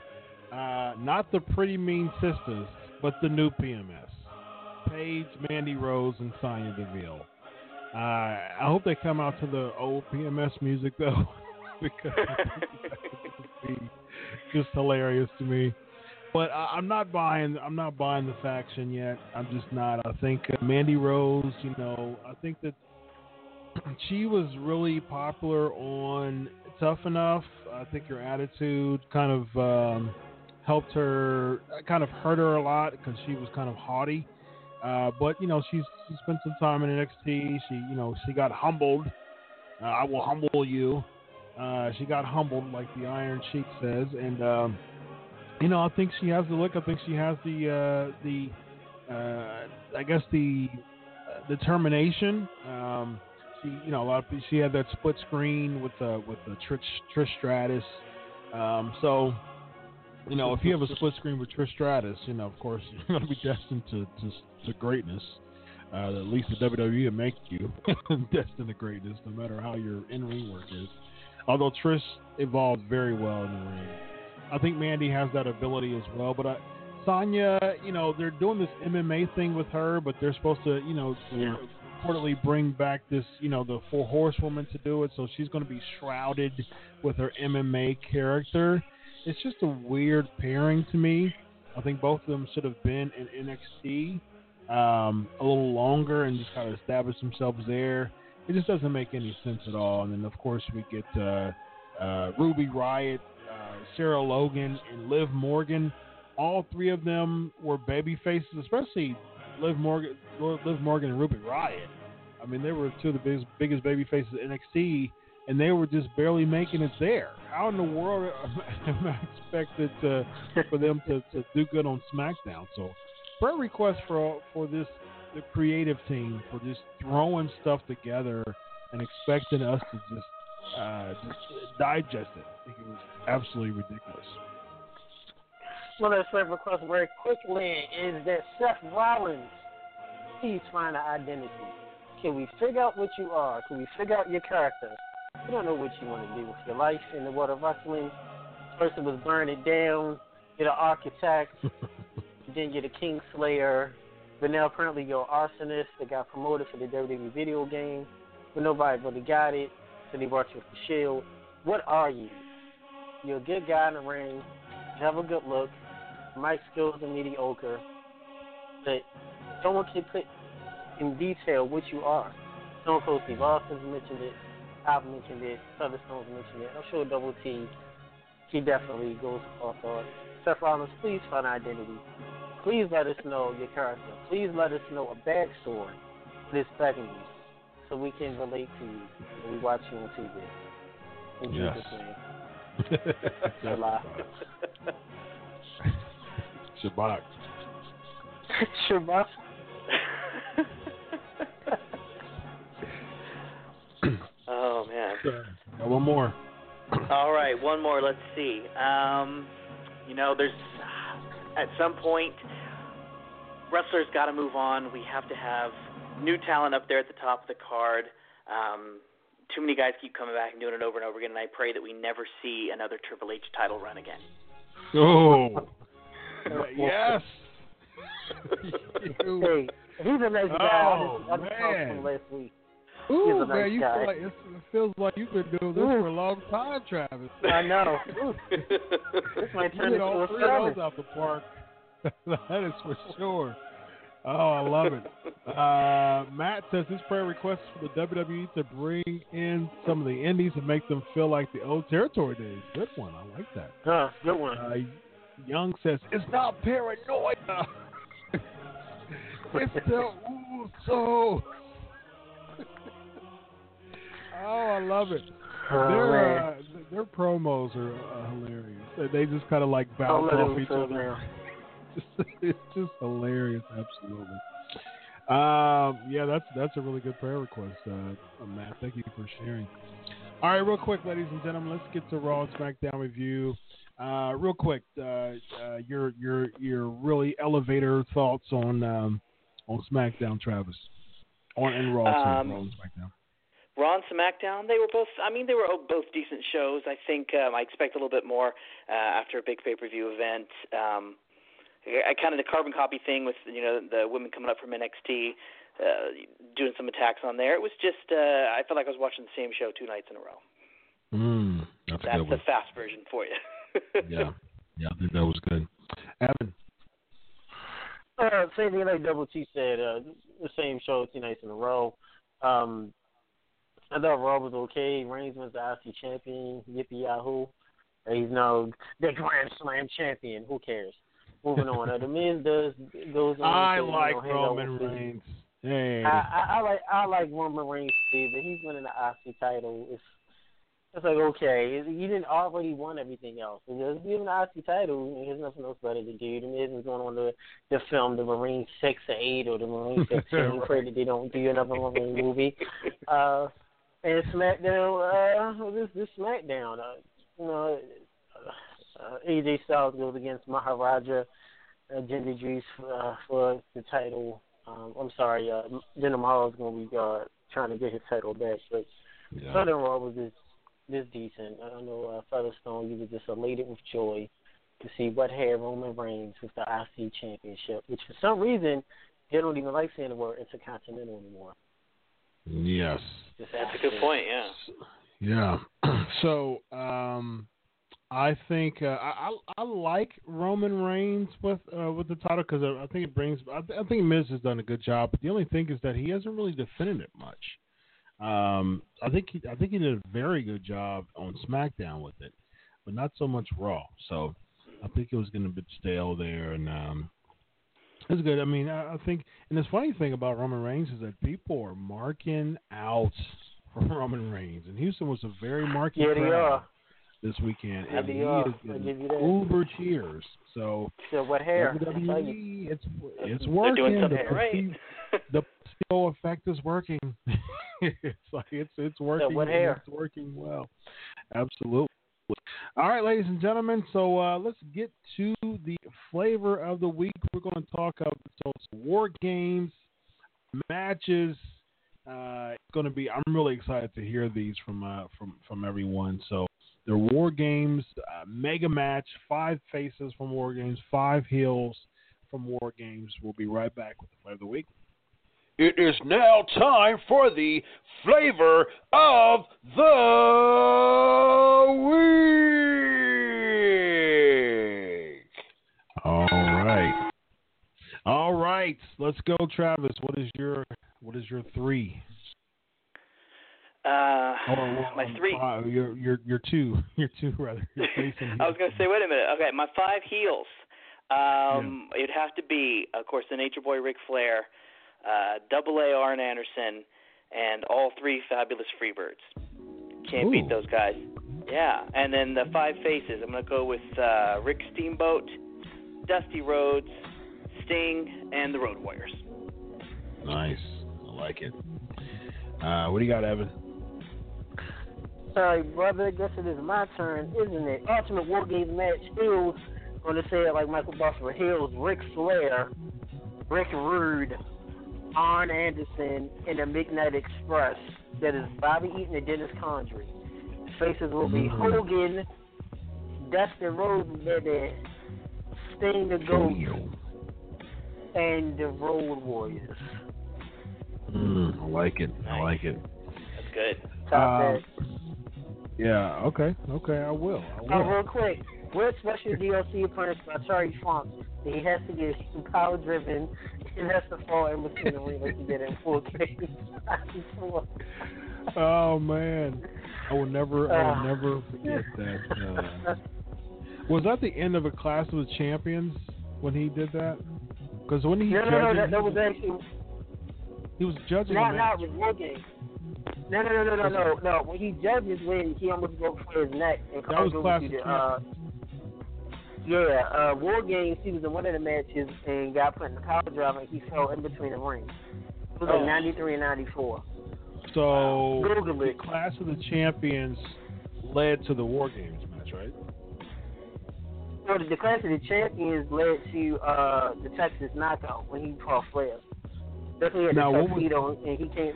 uh, not the Pretty Mean Sisters, but the new PMS. Paige, Mandy Rose, and Sonya Deville. Uh, I hope they come out to the old PMS music though, because it's just hilarious to me. But I, I'm not buying. I'm not buying the faction yet. I'm just not. I think uh, Mandy Rose. You know, I think that she was really popular on Tough Enough. I think her attitude kind of um, helped her, kind of hurt her a lot because she was kind of haughty. Uh, but you know, she's she spent some time in NXT. She, you know, she got humbled. Uh, I will humble you. Uh, she got humbled, like the Iron Sheik says, and um, you know, I think she has the look. I think she has the uh, the, uh, I guess the determination. Um, she, you know, a lot of people, she had that split screen with uh, with the Trish Trish Stratus. Um, so, you know, if you have a split screen with Trish Stratus, you know, of course, you're going to be destined to to, to greatness. Uh, at least the WWE will make you destined to greatness, no matter how your in ring work is. Although Trish evolved very well in the ring, I think Mandy has that ability as well. But uh, Sonya, you know, they're doing this MMA thing with her, but they're supposed to, you know, reportedly bring back this, you know, the four horsewoman to do it. So she's going to be shrouded with her MMA character. It's just a weird pairing to me. I think both of them should have been in NXT um, a little longer and just kind of establish themselves there. It just doesn't make any sense at all. And then of course we get uh, uh, Ruby Riott, uh, Sarah Logan, and Liv Morgan. All three of them were baby faces, especially Liv Morgan, Liv Morgan and Ruby Riott. I mean, they were two of the biggest, biggest baby faces in NXT, and they were just barely making it there. How in the world am I expected to, for them to, to do good on SmackDown? So, prayer request for for this the creative team for just throwing stuff together and expecting us to just uh, just digest it. I think it was absolutely ridiculous. The prayer requests very quickly is that Seth Rollins, please find an identity. Can we figure out what you are? Can we figure out your character? We don't know what you want to do with your life in the world of wrestling. First it was burn it down, you're the architect, then you're the king slayer, but now apparently you're an arsonist that got promoted for the WWE video game, but nobody really got it, so they brought you for Shield. What are you? You're a good guy in the ring, you have a good look, mic skills are mediocre, but someone can put in detail what you are. Stone Cold Steve Austin's mentioned it, I've mentioned it, Thunderstone's mentioned it, I'm sure Double T, he definitely goes off on. Seth Rollins, please find identity. Please let us know your character. Please let us know a backstory for this segment so we can relate to you when we watch you on TV. In Yes. Jesus' name. Shabbat. Shabbat. Shabbat. Oh man. Got one more. All right, one more. Let's see. Um, you know, there's at some point wrestlers got to move on. We have to have new talent up there at the top of the card. Um, too many guys keep coming back and doing it over and over again, and I pray that we never see another Triple H title run again. Oh, yes. hey, he's a nice guy. Oh, I just, I just man. him last week. Ooh, a man, you guy. feel like it feels like you've been doing this for a long time, Travis. I know. Ooh. this might turn into all three of those out the park. that is for sure. Oh, I love it. Uh, Matt says his prayer request for the WWE to bring in some of the indies and make them feel like the old territory days. Good one. I like that. Huh, good one. Uh, Young says it's not paranoia. it's the Uso. Oh, I love it. Their uh, their promos are uh, hilarious. They- just kind of like bounce off each other. it's just hilarious, absolutely. Um, yeah, that's that's a really good prayer request, uh, uh, Matt. Thank you for sharing. All right, real quick, ladies and gentlemen, let's get to Raw and SmackDown review. Uh, real quick, uh, uh, your your your really elevator thoughts on um, on SmackDown, Travis, on and Raw, Um, Raw and SmackDown. Raw and SmackDown, they were both. I mean, they were both decent shows. I think um, I expect a little bit more uh, after a big pay-per-view event. Um, I, I kind of the carbon copy thing with you know the women coming up from NXT, uh, doing some attacks on there. It was just uh, I felt like I was watching the same show two nights in a row. Mm, that's a That's good the one. fast version for you. yeah, yeah, I think that was good. Evan, Uh, same thing like Double T said. Uh, the same show two nights in a row. Um, I thought Raw was okay. Reigns was the IC champion. Yippee yahoo! He's now the Grand Slam champion. Who cares? Moving on. Uh, the Miz does goes on. I you like know, hang out Roman Reigns. Hey, I, I, I like I like Roman Reigns too, but he's winning the IC title. It's it's like okay, you didn't already won everything else. You give him the IC title, there's nothing else better to do. The Miz is going on to to film the Marine Six or Eight or the Marine Fifteen. Pray that they don't do another Marine movie. Uh, and SmackDown, uh, this this SmackDown, uh, you know, uh, uh, AJ Styles goes against Maharaja uh, Jinder Juice uh, for the title. Um, I'm sorry, uh, Jinder Mahal is going to be uh, trying to get his title back, but Yeah. Southern Raw was this this decent. I know uh, Featherstone, you were just elated with joy to see what had Roman Reigns with the IC Championship, which for some reason they don't even like saying the word Intercontinental anymore. yes, That's a good point. Yeah. yeah. so, um, I think uh, I, I like Roman Reigns with uh, with the title because I, I think it brings. I, I think Miz has done a good job, but the only thing is that he hasn't really defended it much. Um, I think he, I think he did a very good job on SmackDown with it, but not so much Raw. So I think it was going to be stale there, and um, it's good. I mean, I, I think, and the funny thing about Roman Reigns is that people are marking out for Roman Reigns, and Houston was a very marking Yeah, crowd this weekend, and he is getting give you that. uber cheers. So So what hair? WWE, it's it's working. the right. the placebo effect is working. it's like it's it's working. what hair? It's working well. Absolutely. All right, ladies and gentlemen. So uh, let's get to the flavor of the week. We're going to talk about so war games, matches. Uh, it's going to be. I'm really excited to hear these from uh, from from everyone. So they're war games, uh, mega match, five faces from war games, five heels from war games. We'll be right back with the flavor of the week. It is now time for the flavor of the week. All right. All right. Let's go, Travis. What is your what is your three? Uh, Or, well, my three. Uh, your your your two. Your two rather. Your face I was going to say, wait a minute. Okay, my five heels. Um, It'd have to be, of course, the Nature Boy Ric Flair, uh, Double A Arn Anderson, and all three fabulous Freebirds. Can't Ooh. beat those guys. Yeah, and then the five faces. I'm going to go with uh, Rick Steamboat, Dusty Rhodes, Sting, and the Road Warriors. Nice. I like it. Uh, what do you got, Evan? Sorry, brother. I guess it is my turn, isn't it? Ultimate War Games match Hills. Gonna say it like Michael Buffer. Hills, Ric Flair, Rick Rude, Arn Anderson, in the Midnight Express. That is Bobby Eaton and Dennis Condrey. Faces will be Mhm. Hogan, Dustin Rhodes, baby, Sting the Goat, and the Road Warriors. Mm, I like it. I like it. That's good. Top Uh, that. Yeah. Okay. Okay. I will. I will. Oh, real quick, we're special DLC punished by Charlie Funk he has to get some power driven and has to fall in between the ring like did in 4K? Oh man, I will never. I Ah. will never forget that. Uh, was that the end of a Clash of the Champions when he did that? Because when he no, no, no, judging, that, that was actually he was judging not not with War No, no, no, no, no, no, no. When he judges, when he almost broke his neck and That was Cargo Clash did of it, uh, Yeah, uh, War Games. He was in one of the matches and got put in the power drive and he fell in between the rings. It was Oh. like 93 and 94. So Google the Clash of the Champions led to the War Games match, right? Well, the Clash of the Champions led to uh, the Texas knockout when he fought Flair. Definitely had Now, the what was- and he came.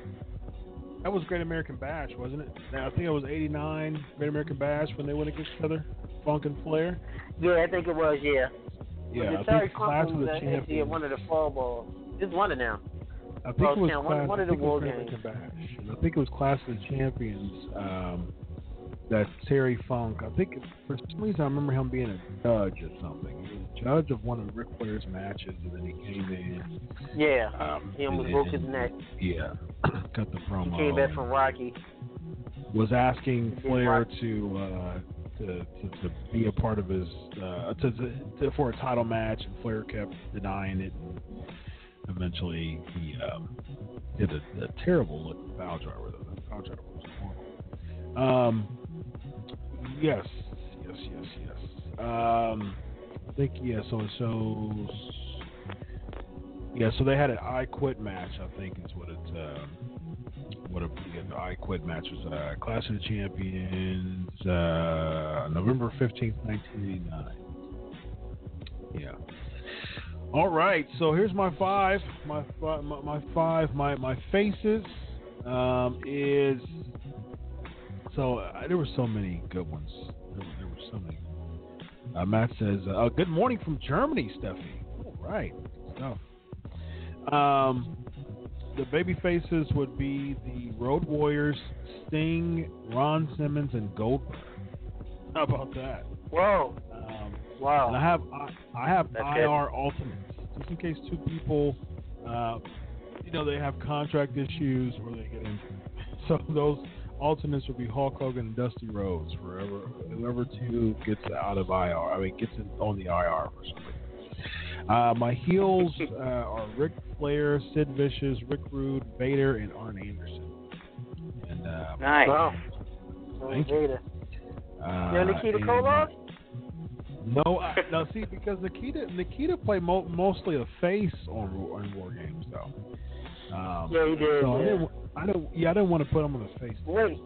That was Great American Bash, wasn't it? Now, I think it was '89 Great American Bash when they went against each other, Funk and Flair. Yeah, I think it was. Yeah. Yeah, the I Terry think Clash of was the Champions. one of the fall balls. It's one of them. I think Well, it was Cam, Clash, one, one of the think it was war games. Bash. I think it was Clash of the Champions. Um, that Terry Funk. I think for some reason I remember him being a judge or something. He was a judge of one of Ric Flair's matches, and then he came in. Yeah. Um, he almost broke his neck. Yeah, cut the promo. He came back from Rocky. was asking Flair to, uh, to to to be a part of his uh, to, to, for a title match, and Flair kept denying it. And eventually, he um, did a, a terrible look foul driver. The foul driver was horrible. Um, yes, yes, yes, yes. Um, I think yeah. So shows. Yeah, so they had an I Quit match. I think is what it's. Um, what a yeah, the I Quit match was. Uh, Clash of the Champions, uh, November fifteenth, nineteen eighty nine. Yeah. All right, so here's my five. My my, my five. My my faces um, is. So uh, there were so many good ones. There, were- there were so many. Uh, Matt says, uh, "Good morning from Germany, Stephanie." All right, good stuff. Um, the baby faces would be the Road Warriors, Sting, Ron Simmons, and Goldberg. How about that? Whoa. Um, wow. And I have I, I have That's IR alternates just in case two people, uh, you know, they have contract issues or they get injured. So those alternates would be Hulk Hogan and Dusty Rhodes. Whoever whoever two gets out of IR, I mean gets in, on the IR for some reason. Uh, my heels uh, are Ric Flair, Sid Vicious, Rick Rude, Vader, and Arn Anderson. And uh, Nice. Wow. Thank you. Uh, You know Nikita Koloff? No, I, no. See, because Nikita Nikita played mo- mostly a face on on War Games, though. Um, Yeah, he did, So I yeah. didn't, I didn't. Yeah, I didn't want to put him on his face. Wait.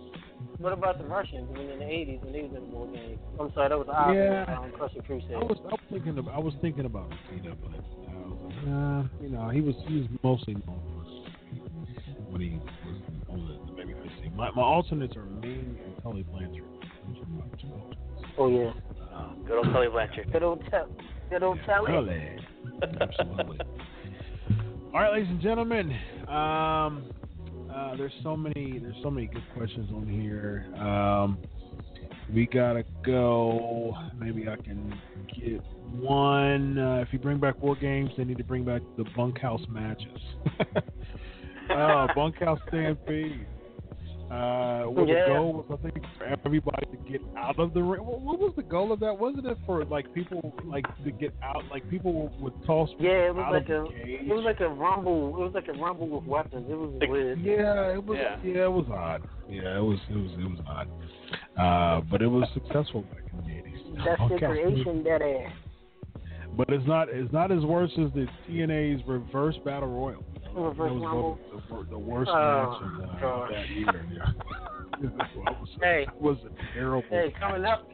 What about the Russians when in the '80s when they was in the war game? I'm sorry, that was Oz Yeah. um, Crushing Crusade. I was I was thinking of I was thinking about Nikita, but uh, I was like, nah, you know, he was he was mostly known for when he was on the, the babyface team. My my alternates are Ming and Tully Blanchard. Those are my two alternates. Oh yeah. Um, Good old Tully Blanchard. Good old tell. Good old Tully. Tully. Absolutely. All right, ladies and gentlemen. Um, uh, there's so many. There's so many good questions on here. Um, we gotta go. Maybe I can get one. Uh, if you bring back war games, they need to bring back the bunkhouse matches. oh, bunkhouse stampede. Uh, what Yeah. the goal was, I think, for everybody to get out of the ring. What, what was the goal of that? Wasn't it for like people like to get out? Like people would toss Yeah, it was out like a it was like a rumble. It was like a rumble with weapons. It was weird. Yeah, it was. Yeah. Yeah. it was odd. Yeah, it was. It was. It was odd. Uh, but it was successful back in the eighties. That's the creation that ass. But it's not. It's not as worse as the TNA's reverse battle royal. Reverse rumble. the, the worst Oh, match of uh, that year. Yeah. Was, Hey. was terrible. Hey, coming up.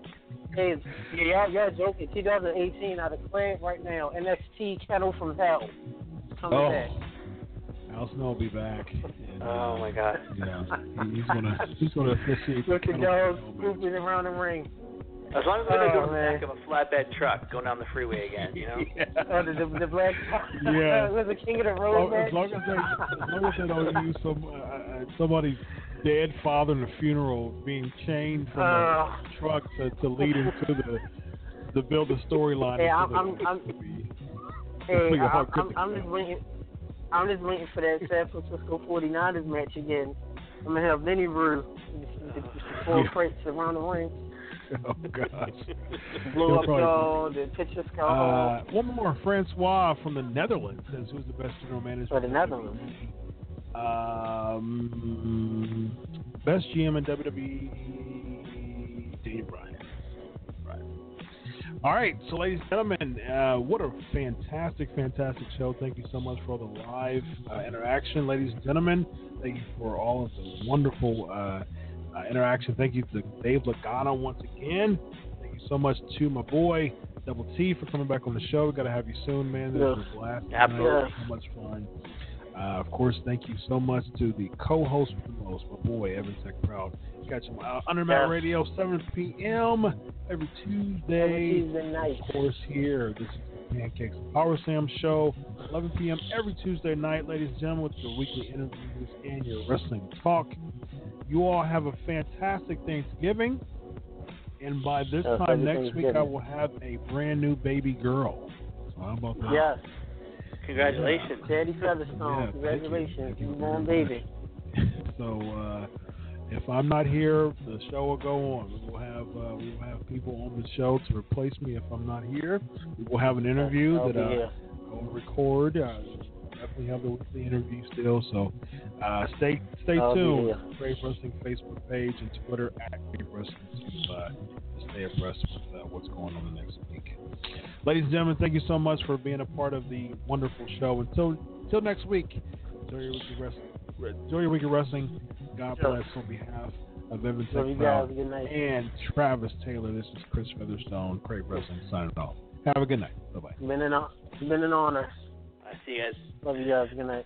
Hey, yeah, y'all, y'all joking. 2018 out of Clan right now. NXT Kettle from Hell. Coming Oh. back. Al Snow will be back. And, Oh my God. Yeah, he's gonna. He's gonna officiate. Look at y'all scooping around the ring. As long as we don't Oh, go in the back of a flatbed truck going down the freeway again, you know? Oh, the, the, the black. Yeah. was the King of the Road long, match? as long as they, as long as they don't use some uh, uh, somebody's dead father in a funeral being chained from Uh. a truck to, to lead into the to build a storyline. Hey, I'm, the- I'm, I'm, be- hey, I'm, I'm, I'm just waiting. I'm just waiting for that San Francisco 49ers match again. I'm gonna have Lenny Brew, the, the, the four Yeah. crates around the ring, Oh gosh. He'll up y'all, the picture skull. Uh, one more, Francois from the Netherlands says, "Who's the best general manager For the Netherlands. Um, best GM in WWE, Daniel Bryan. Right. All right, so ladies and gentlemen, uh, what a fantastic, fantastic show. Thank you so much for all the live uh, interaction, ladies and gentlemen. Thank you for all of the wonderful uh, interaction. Thank you to Dave Lagana once again. Thank you so much to my boy Double T for coming back on the show. We got to have you soon, man. This Yeah. was a blast. Absolutely. So much fun. Uh, of course, thank you so much to the co-host with the most, my boy Evan Tech Proud. Got you uh, Undermount. Radio, 7 p.m. every Tuesday. Every Tuesday night. Of course, here. This is Pancakes and Power Slam show, 11 p.m. every Tuesday night, ladies and gentlemen, with your weekly interviews and your wrestling talk. You all have a fantastic Thanksgiving. And by this time next week, I will have a brand new baby girl. So how about that? Yes. Congratulations. Daddy Featherstone. Yeah, thank you. Congratulations. Thank you baby. So uh, if I'm not here, the show will go on. We will have uh, we will have people on the show to replace me if I'm not here. We will have an interview I'll that uh. I will record. Uh, definitely have the weekly interview still. So uh, stay stay I'll tuned. Brave Wrestling Facebook page and Twitter at Brave Wrestling to, uh, stay abreast with uh, what's going on the next week. Ladies and gentlemen, thank you so much for being a part of the wonderful show. Until until next week, enjoy your week of wrestling. Enjoy your week of wrestling. God Sure. bless on behalf of Evan Love Tech guys. Good night. and Travis Taylor. This is Chris Featherstone, Craig Wrestling, signing off. Have a good night. Bye bye. Been an, hon- been an honor. I see you guys. Love you guys. Good night.